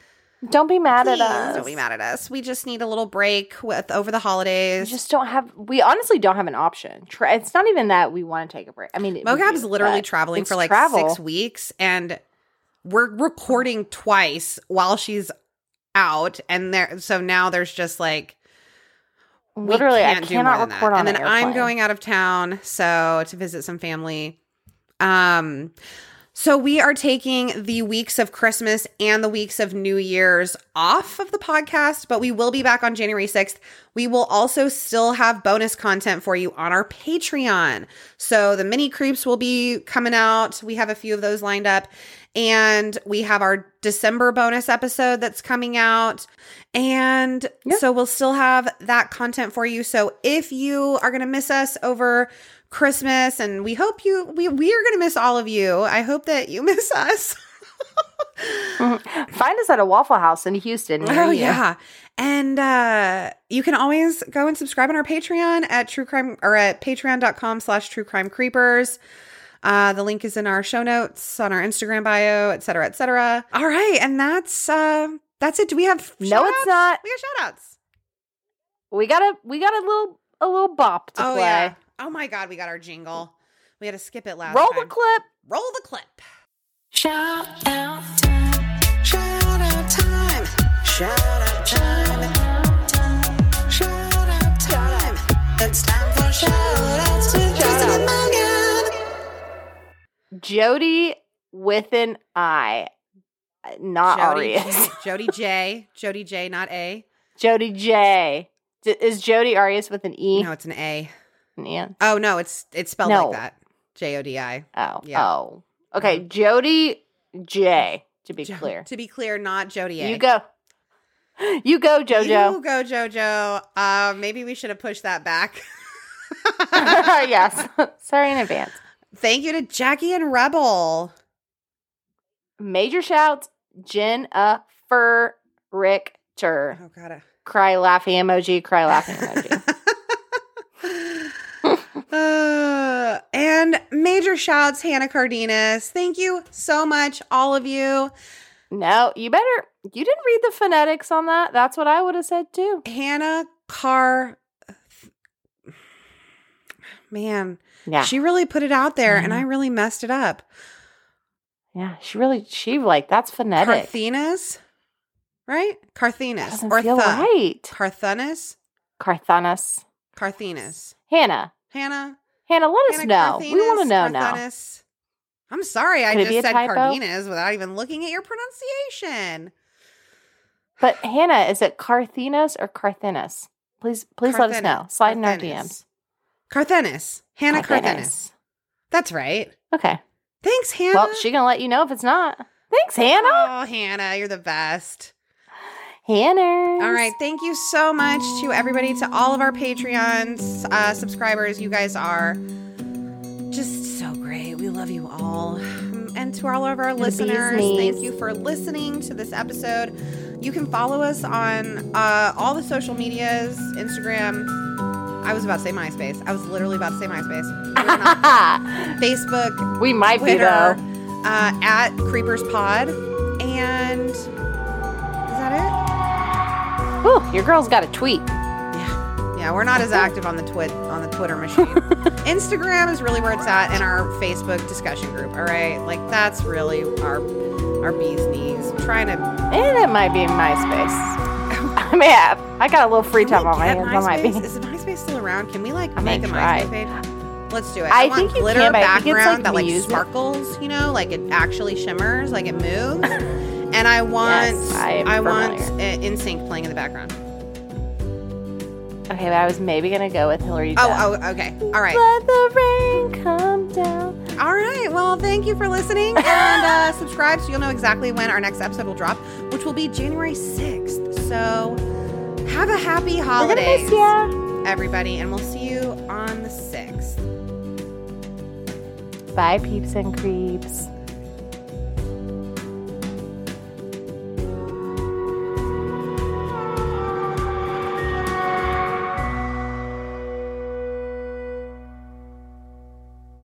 Don't be mad Please at us. Don't be mad at us. We just need a little break with over the We holidays. just don't have. We honestly don't have an option. Tra- it's not even that we want to take a break. I mean, we Mogab's do, literally traveling for like travel. six weeks, and we're recording twice while she's out, and there. So now there's just like Literally, I can't do more cannot record on And then an I'm going out of town, so to visit some family. Um, so we are taking the weeks of Christmas and the weeks of New Year's off of the podcast, but we will be back on January 6th. We will also still have bonus content for you on our Patreon. So the mini creeps will be coming out. We have a few of those lined up. And we have our December bonus episode that's coming out. And Yeah. so we'll still have that content for you. So if you are going to miss us over Christmas and we hope you we we are going to miss all of you. I hope that you miss us. Find us at a Waffle House in Houston. Oh you. yeah. And uh you can always go and subscribe on our Patreon at true crime or at patreon.com slash true crime creepers. Uh the link is in our show notes on our Instagram bio, et cetera, et cetera. All right, and that's uh that's it. Do we have No, shout-outs? it's not. We got shout outs. We got a we got a little a little bop to Oh play. yeah. Oh my god, we got our jingle. We had to skip it last Roll time. the clip. Roll the clip. Shout out time. Shout out time. Shout out time. Shout out time. It's time for shout Jody with an I, not Jody Arias. Jody J. Jody J, not A. Jody J. D- is Jody Arias with an E? No, it's an A. Nan. Oh no, it's it's spelled No. like that. J O D I. Oh. Yeah. Oh. Okay. Jody J. To be Jo- clear. To be clear, not Jody. A. You go. You go, JoJo. You go, JoJo. Uh, maybe we should have pushed that back. yes. Sorry in advance. Thank you to Jackie and Rebel. Major shouts, Jen fur Richter. Oh god. Cry laughing emoji, cry laughing emoji. Uh, and major shouts, Hannah Cardenas. Thank you so much, all of you. no, you better you didn't read the phonetics on that. That's what I would have said too. Hannah Carr. Man, Yeah. she really put it out there, and Mhm. I really messed it up. yeah. She really she like that's phonetic. Carthenas, right? Carthenas or feel Th- right. Carthunas, Carthanus. Carthenas. Hannah. Hannah, Hannah, let us Hannah know. we want to Carthenas, know now. I'm sorry, I Could be just said typo? Cardenas without even looking at your pronunciation. But Hannah, is it Carthinas or Carthinus? Please please let us know. Carthenas. Slide in our DMs. Carthenis. Hannah Carthenis. That's right. Okay. Thanks, Hannah. Well, she gonna let you know if it's not. Thanks, Hannah. Oh, Hannah, you're the best. Hannah. All right. Thank you so much to everybody, to all of our Patreons, uh, subscribers. You guys are just so great. We love you all. And to all of our the listeners, thank you for listening to this episode. You can follow us on uh, all the social medias Instagram. I was about to say MySpace. I was literally about to say MySpace. Facebook, we might be Twitter, though. uh, at Creepers Pod. And is that it? Ooh, your girl's got a tweet. Yeah, yeah, we're not as active on the twit on the Twitter machine. Instagram is really where it's at, and our Facebook discussion group. All right, like that's really our our bee's knees. I'm trying to And it might be MySpace. I may have. I got a little free time on my hands. I might be. Around? Can we like I make a. MySpace page? Let's do it. I I, want think glitter can, but I think it's, background like, that like music. sparkles. You know, like it actually shimmers, like it moves. and I want Yes, I want NSYNC playing in the background. Okay, but I was maybe gonna go with Hilary. Oh, oh, okay. All right. Let the rain come down. All right. Well, thank you for listening and uh, subscribe so you'll know exactly when our next episode will drop, which will be January 6th. So have a happy We're gonna miss. Everybody, and we'll see you on the 6th. Bye, peeps and creeps.